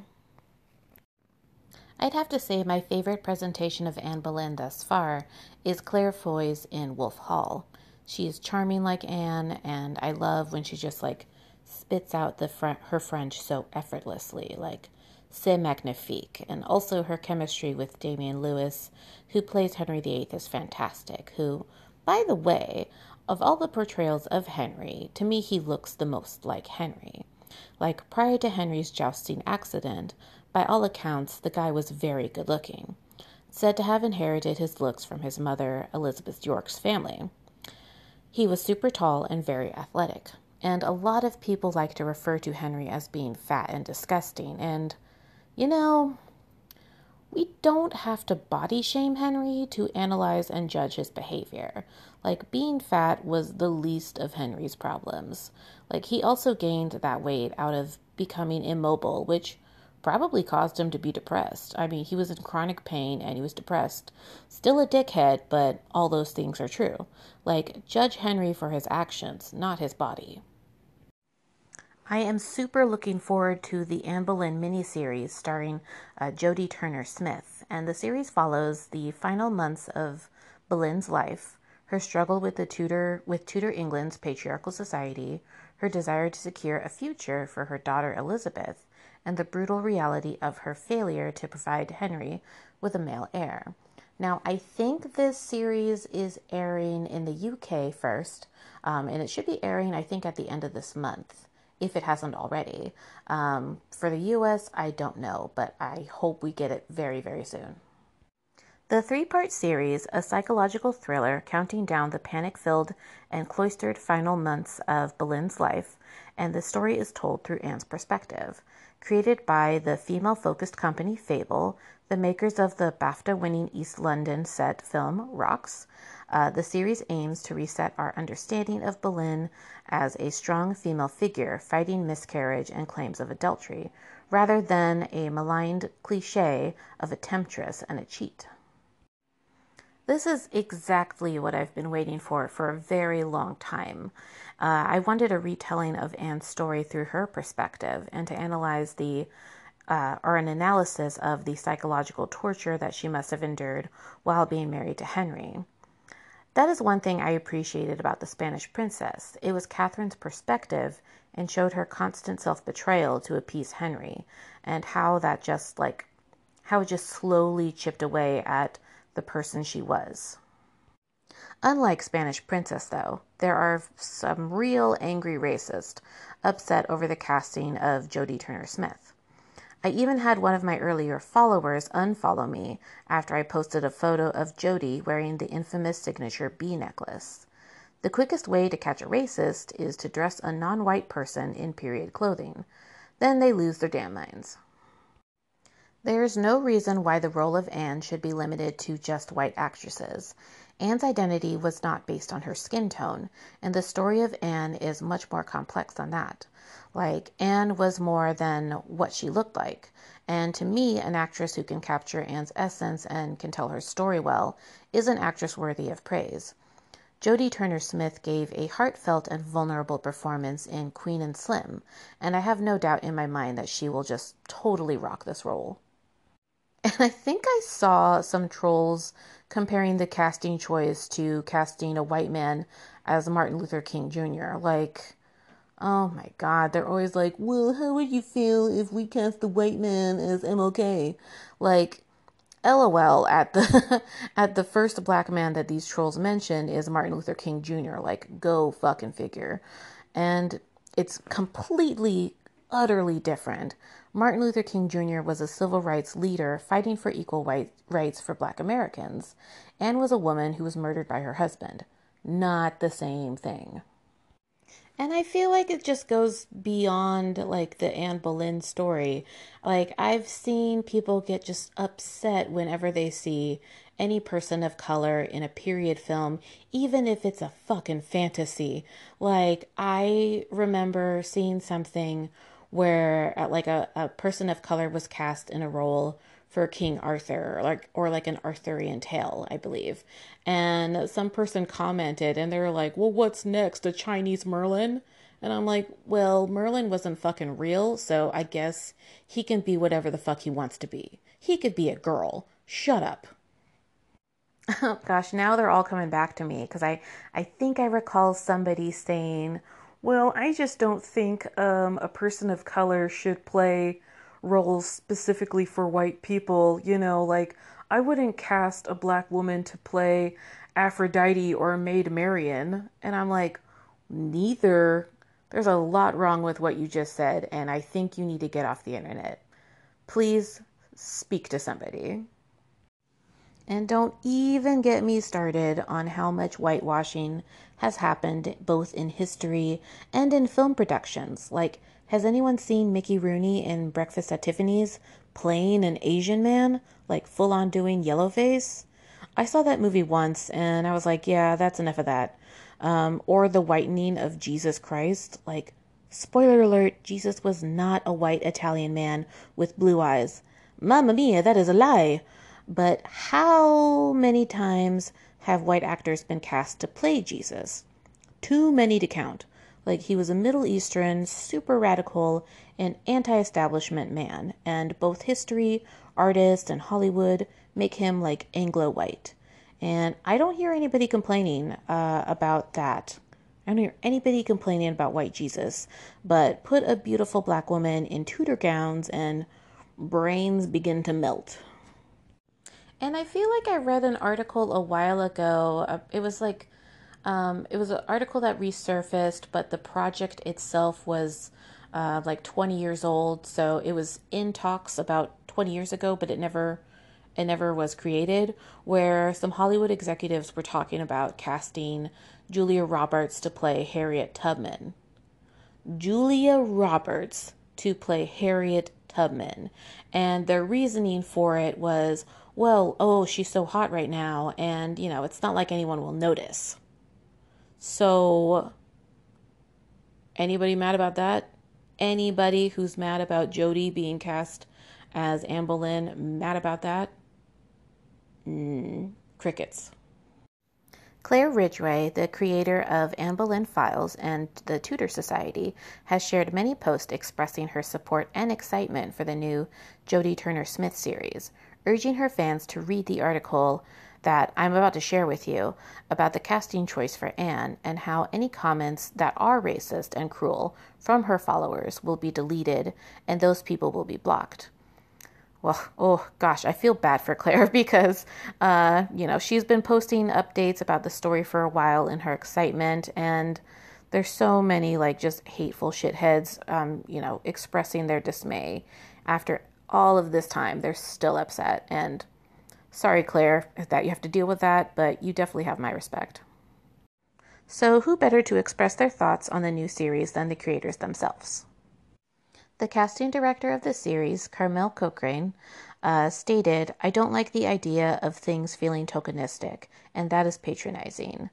I'd have to say my favorite presentation of Anne Boleyn thus far is Claire Foy's in Wolf Hall. She is charming like Anne, and I love when she just like spits out the fr- her French so effortlessly, like c'est magnifique. And also her chemistry with Damian Lewis, who plays Henry VIII, is fantastic. Who, by the way, of all the portrayals of Henry, to me he looks the most like Henry. Like prior to Henry's jousting accident, by all accounts, the guy was very good looking, said to have inherited his looks from his mother, Elizabeth York's family. He was super tall and very athletic, and a lot of people like to refer to Henry as being fat and disgusting, and, you know, we don't have to body shame Henry to analyze and judge his behavior. Like, being fat was the least of Henry's problems. Like, he also gained that weight out of becoming immobile, which probably caused him to be depressed. I mean, he was in chronic pain and he was depressed. Still a dickhead, but all those things are true. Like, judge Henry for his actions, not his body. I am super looking forward to the Anne Boleyn miniseries starring uh, Jodie Turner Smith, and the series follows the final months of Boleyn's life, her struggle with the Tudor with Tudor England's patriarchal society, her desire to secure a future for her daughter Elizabeth, and the brutal reality of her failure to provide Henry with a male heir. Now, I think this series is airing in the UK first, um, and it should be airing, I think, at the end of this month if it hasn't already. Um, for the US, I don't know, but I hope we get it very, very soon. The three part series, a psychological thriller counting down the panic filled and cloistered final months of Boleyn's life, and the story is told through Anne's perspective. Created by the female focused company Fable, the makers of the BAFTA winning East London set film Rocks, uh, the series aims to reset our understanding of Boleyn as a strong female figure fighting miscarriage and claims of adultery, rather than a maligned cliche of a temptress and a cheat. This is exactly what I've been waiting for for a very long time. Uh, I wanted a retelling of Anne's story through her perspective and to analyze the uh, or an analysis of the psychological torture that she must have endured while being married to Henry. That is one thing I appreciated about The Spanish Princess. It was Catherine's perspective and showed her constant self betrayal to appease Henry, and how that just like, how it just slowly chipped away at the person she was. Unlike Spanish Princess, though, there are some real angry racists upset over the casting of Jodie Turner Smith. I even had one of my earlier followers unfollow me after I posted a photo of Jodie wearing the infamous signature bee necklace. The quickest way to catch a racist is to dress a non white person in period clothing. Then they lose their damn minds. There is no reason why the role of Anne should be limited to just white actresses. Anne's identity was not based on her skin tone, and the story of Anne is much more complex than that. Like, Anne was more than what she looked like. And to me, an actress who can capture Anne's essence and can tell her story well is an actress worthy of praise. Jodie Turner Smith gave a heartfelt and vulnerable performance in Queen and Slim, and I have no doubt in my mind that she will just totally rock this role. And I think I saw some trolls comparing the casting choice to casting a white man as Martin Luther King Jr. Like, Oh my God, they're always like, well, how would you feel if we cast the white man as MLK? Like, LOL at the *laughs* at the first black man that these trolls mention is Martin Luther King Jr. Like go fucking figure. And it's completely utterly different. Martin Luther King Jr. was a civil rights leader fighting for equal white rights for black Americans and was a woman who was murdered by her husband. Not the same thing. And I feel like it just goes beyond like the Anne Boleyn story. Like I've seen people get just upset whenever they see any person of color in a period film, even if it's a fucking fantasy. Like I remember seeing something where uh, like a, a person of color was cast in a role for King Arthur, or like or like an Arthurian tale, I believe. And some person commented, and they were like, "Well, what's next? A Chinese Merlin?" And I'm like, "Well, Merlin wasn't fucking real, so I guess he can be whatever the fuck he wants to be. He could be a girl. Shut up." Oh, *laughs* gosh, now they're all coming back to me because I I think I recall somebody saying, "Well, I just don't think um, a person of color should play." Roles specifically for white people. You know, like I wouldn't cast a black woman to play Aphrodite or Maid Marian. And I'm like, neither. There's a lot wrong with what you just said, and I think you need to get off the internet. Please speak to somebody. And don't even get me started on how much whitewashing has happened both in history and in film productions. Like, has anyone seen Mickey Rooney in Breakfast at Tiffany's playing an Asian man, like full on doing yellowface? I saw that movie once and I was like, yeah, that's enough of that. Um, or the whitening of Jesus Christ. Like, spoiler alert, Jesus was not a white Italian man with blue eyes. Mamma mia, that is a lie. But how many times have white actors been cast to play Jesus? Too many to count. Like he was a Middle Eastern, super radical, and anti establishment man, and both history, artists, and Hollywood make him like Anglo white. And I don't hear anybody complaining uh, about that. I don't hear anybody complaining about white Jesus, but put a beautiful black woman in Tudor gowns and brains begin to melt. And I feel like I read an article a while ago. Uh, it was like um, it was an article that resurfaced, but the project itself was uh, like 20 years old. So it was in talks about 20 years ago, but it never it never was created. Where some Hollywood executives were talking about casting Julia Roberts to play Harriet Tubman. Julia Roberts to play Harriet Tubman, and their reasoning for it was, well, oh, she's so hot right now, and you know, it's not like anyone will notice. So, anybody mad about that? Anybody who's mad about Jodie being cast as Anne Boleyn, mad about that? Mm, crickets. Claire Ridgway, the creator of Anne Boleyn Files and the Tudor Society, has shared many posts expressing her support and excitement for the new Jodie Turner Smith series, urging her fans to read the article that I'm about to share with you about the casting choice for Anne and how any comments that are racist and cruel from her followers will be deleted and those people will be blocked. Well, oh gosh, I feel bad for Claire *laughs* because, uh, you know, she's been posting updates about the story for a while in her excitement, and there's so many like just hateful shitheads, um, you know, expressing their dismay after all of this time. They're still upset, and Sorry, Claire, that you have to deal with that, but you definitely have my respect. So, who better to express their thoughts on the new series than the creators themselves? The casting director of the series, Carmel Cochrane, uh, stated, I don't like the idea of things feeling tokenistic, and that is patronizing.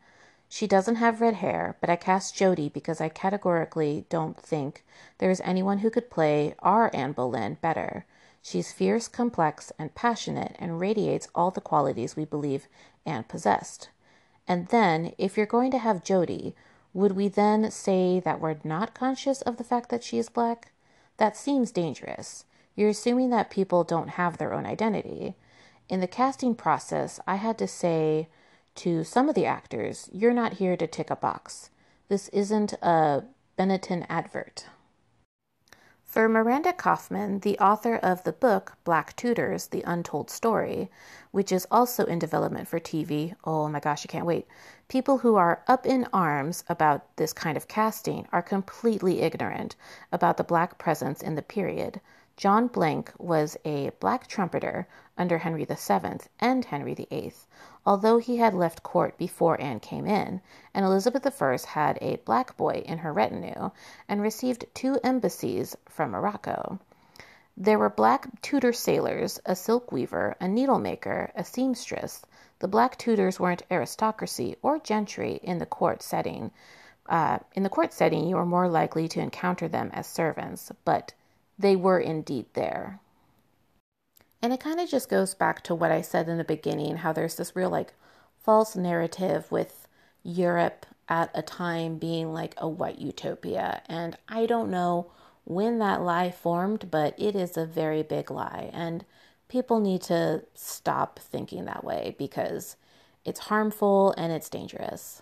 She doesn't have red hair, but I cast Jodie because I categorically don't think there is anyone who could play our Anne Boleyn better. She's fierce, complex, and passionate, and radiates all the qualities we believe Anne possessed. And then, if you're going to have Jodie, would we then say that we're not conscious of the fact that she is black? That seems dangerous. You're assuming that people don't have their own identity. In the casting process, I had to say to some of the actors, You're not here to tick a box. This isn't a Benetton advert. For Miranda Kaufmann, the author of the book Black Tudors The Untold Story, which is also in development for TV, oh my gosh, I can't wait. People who are up in arms about this kind of casting are completely ignorant about the black presence in the period. John Blanke was a black trumpeter under Henry VII and Henry VIII, although he had left court before Anne came in, and Elizabeth I had a black boy in her retinue and received two embassies from Morocco. There were black Tudor sailors, a silk weaver, a needlemaker, a seamstress. The black Tudors weren't aristocracy or gentry in the court setting. Uh, in the court setting, you were more likely to encounter them as servants, but they were indeed there. And it kind of just goes back to what I said in the beginning how there's this real like false narrative with Europe at a time being like a white utopia. And I don't know when that lie formed, but it is a very big lie. And people need to stop thinking that way because it's harmful and it's dangerous.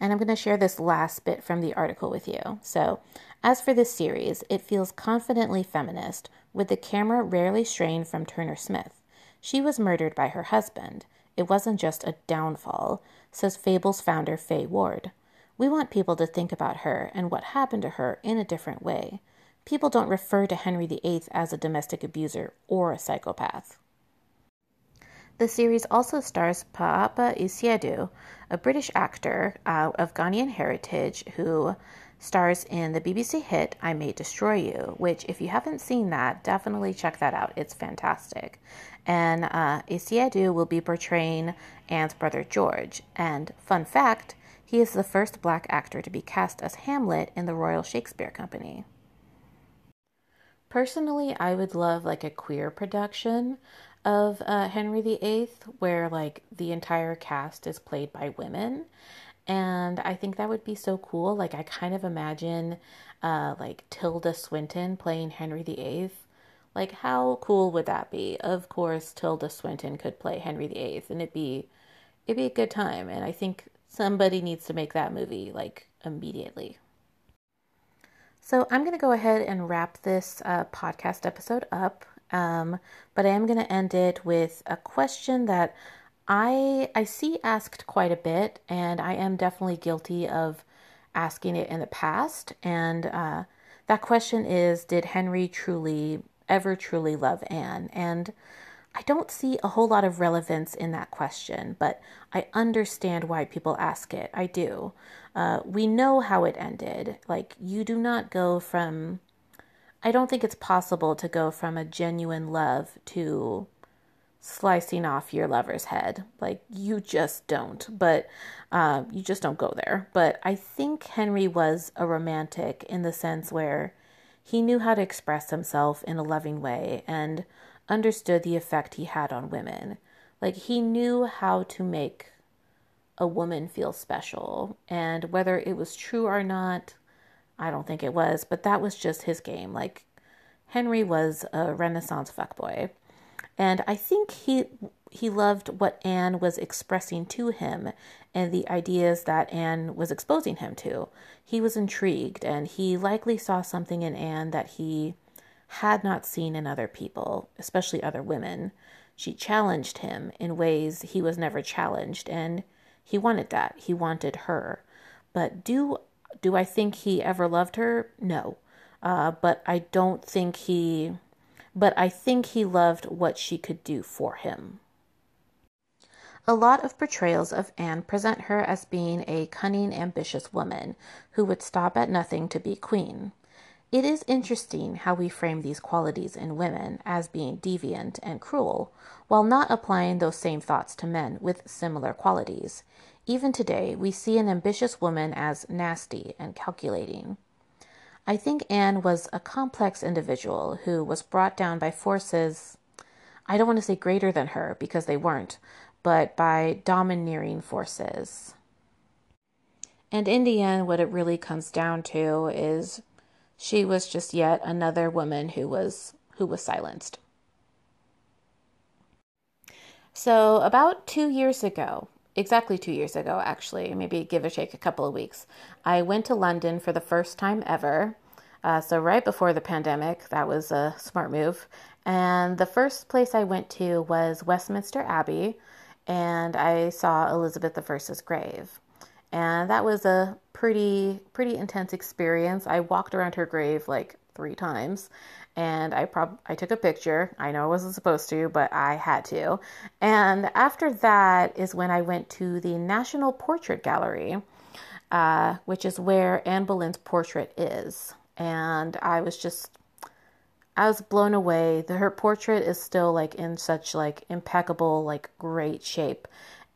And I'm going to share this last bit from the article with you. So, as for this series, it feels confidently feminist, with the camera rarely straying from Turner Smith. She was murdered by her husband. It wasn't just a downfall, says Fable's founder Faye Ward. We want people to think about her and what happened to her in a different way. People don't refer to Henry VIII as a domestic abuser or a psychopath. The series also stars Paapa Essiedu, a British actor uh, of Ghanaian heritage who stars in the BBC hit I May Destroy You, which, if you haven't seen that, definitely check that out. It's fantastic. And uh, will be portraying Anne's brother George. And fun fact, he is the first black actor to be cast as Hamlet in the Royal Shakespeare Company. Personally, I would love like a queer production of uh, Henry VIII where like the entire cast is played by women and I think that would be so cool. Like I kind of imagine uh, like Tilda Swinton playing Henry VIII. Like how cool would that be? Of course, Tilda Swinton could play Henry VIII, and it'd be it'd be a good time. And I think somebody needs to make that movie like immediately. So I'm going to go ahead and wrap this uh, podcast episode up, um, but I am going to end it with a question that I I see asked quite a bit, and I am definitely guilty of asking it in the past. And uh, that question is, did Henry truly ever truly love Anne? And I don't see a whole lot of relevance in that question, but I understand why people ask it. I do. Uh, we know how it ended. Like, you do not go from. I don't think it's possible to go from a genuine love to slicing off your lover's head. Like, you just don't. But uh, you just don't go there. But I think Henry was a romantic in the sense where he knew how to express himself in a loving way and understood the effect he had on women. Like, he knew how to make a woman feel special. And whether it was true or not, I don't think it was, but that was just his game. Like, Henry was a Renaissance fuckboy. And I think he he loved what Anne was expressing to him and the ideas that Anne was exposing him to. He was intrigued and he likely saw something in Anne that he had not seen in other people, especially other women. She challenged him in ways he was never challenged and he wanted that. He wanted her. But do do I think he ever loved her? No. Uh, but I don't think he but I think he loved what she could do for him. A lot of portrayals of Anne present her as being a cunning, ambitious woman who would stop at nothing to be queen. It is interesting how we frame these qualities in women as being deviant and cruel, while not applying those same thoughts to men with similar qualities. Even today, we see an ambitious woman as nasty and calculating. I think Anne was a complex individual who was brought down by forces, I don't want to say greater than her because they weren't, but by domineering forces. And in the end, what it really comes down to is she was just yet another woman who was who was silenced. So about two years ago, exactly two years ago, actually, maybe give or take a couple of weeks, I went to London for the first time ever. Uh, so, right before the pandemic, that was a smart move. And the first place I went to was Westminster Abbey, and I saw Elizabeth I's grave. And that was a pretty pretty intense experience. I walked around her grave like three times and I prob I took a picture. I know I wasn't supposed to, but I had to. And after that is when I went to the National Portrait Gallery, uh, which is where Anne Boleyn's portrait is. And I was just I was blown away. The, her portrait is still like in such like impeccable, like great shape.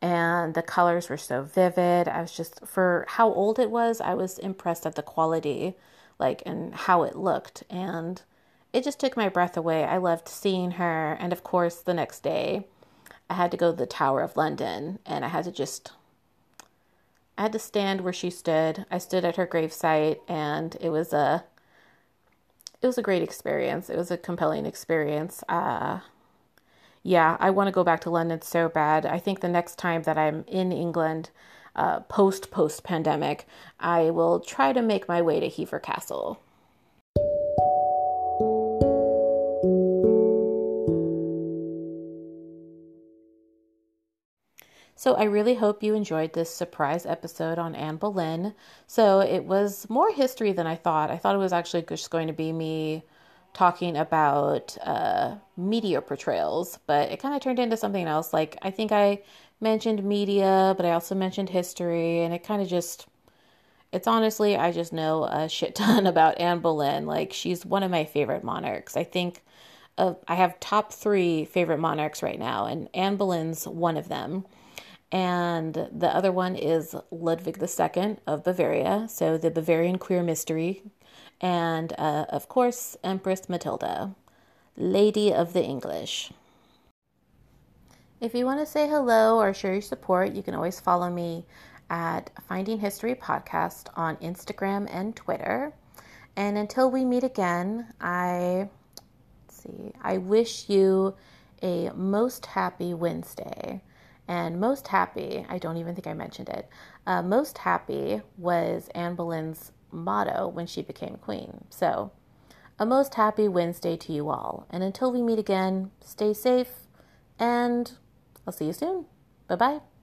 And the colors were so vivid. I was just for how old it was, I was impressed at the quality, like and how it looked. And it just took my breath away. I loved seeing her. And of course, the next day, I had to go to the Tower of London and I had to just I had to stand where she stood. I stood at her gravesite and it was a it was a great experience. It was a compelling experience. Uh, yeah, I want to go back to London so bad. I think the next time that I'm in England, uh, post post pandemic, I will try to make my way to Hever Castle. So I really hope you enjoyed this surprise episode on Anne Boleyn. So it was more history than I thought. I thought it was actually just going to be me talking about uh, media portrayals, but it kind of turned into something else. Like I think I mentioned media, but I also mentioned history, and it kind of just. It's honestly, I just know a shit ton *laughs* about Anne Boleyn. Like, she's one of my favorite monarchs. I think uh, I have top three favorite monarchs right now, and Anne Boleyn's one of them and the other one is Ludwig II of Bavaria, so the Bavarian queer mystery, and uh, of course, Empress Matilda, Lady of the English. If you want to say hello or share your support, you can always follow me at Finding History Podcast on Instagram and Twitter. And until we meet again, I see. I wish you a most happy Wednesday. And most happy, I don't even think I mentioned it, uh, most happy was Anne Boleyn's motto when she became queen. So, a most happy Wednesday to you all. And until we meet again, stay safe and I'll see you soon. Bye bye.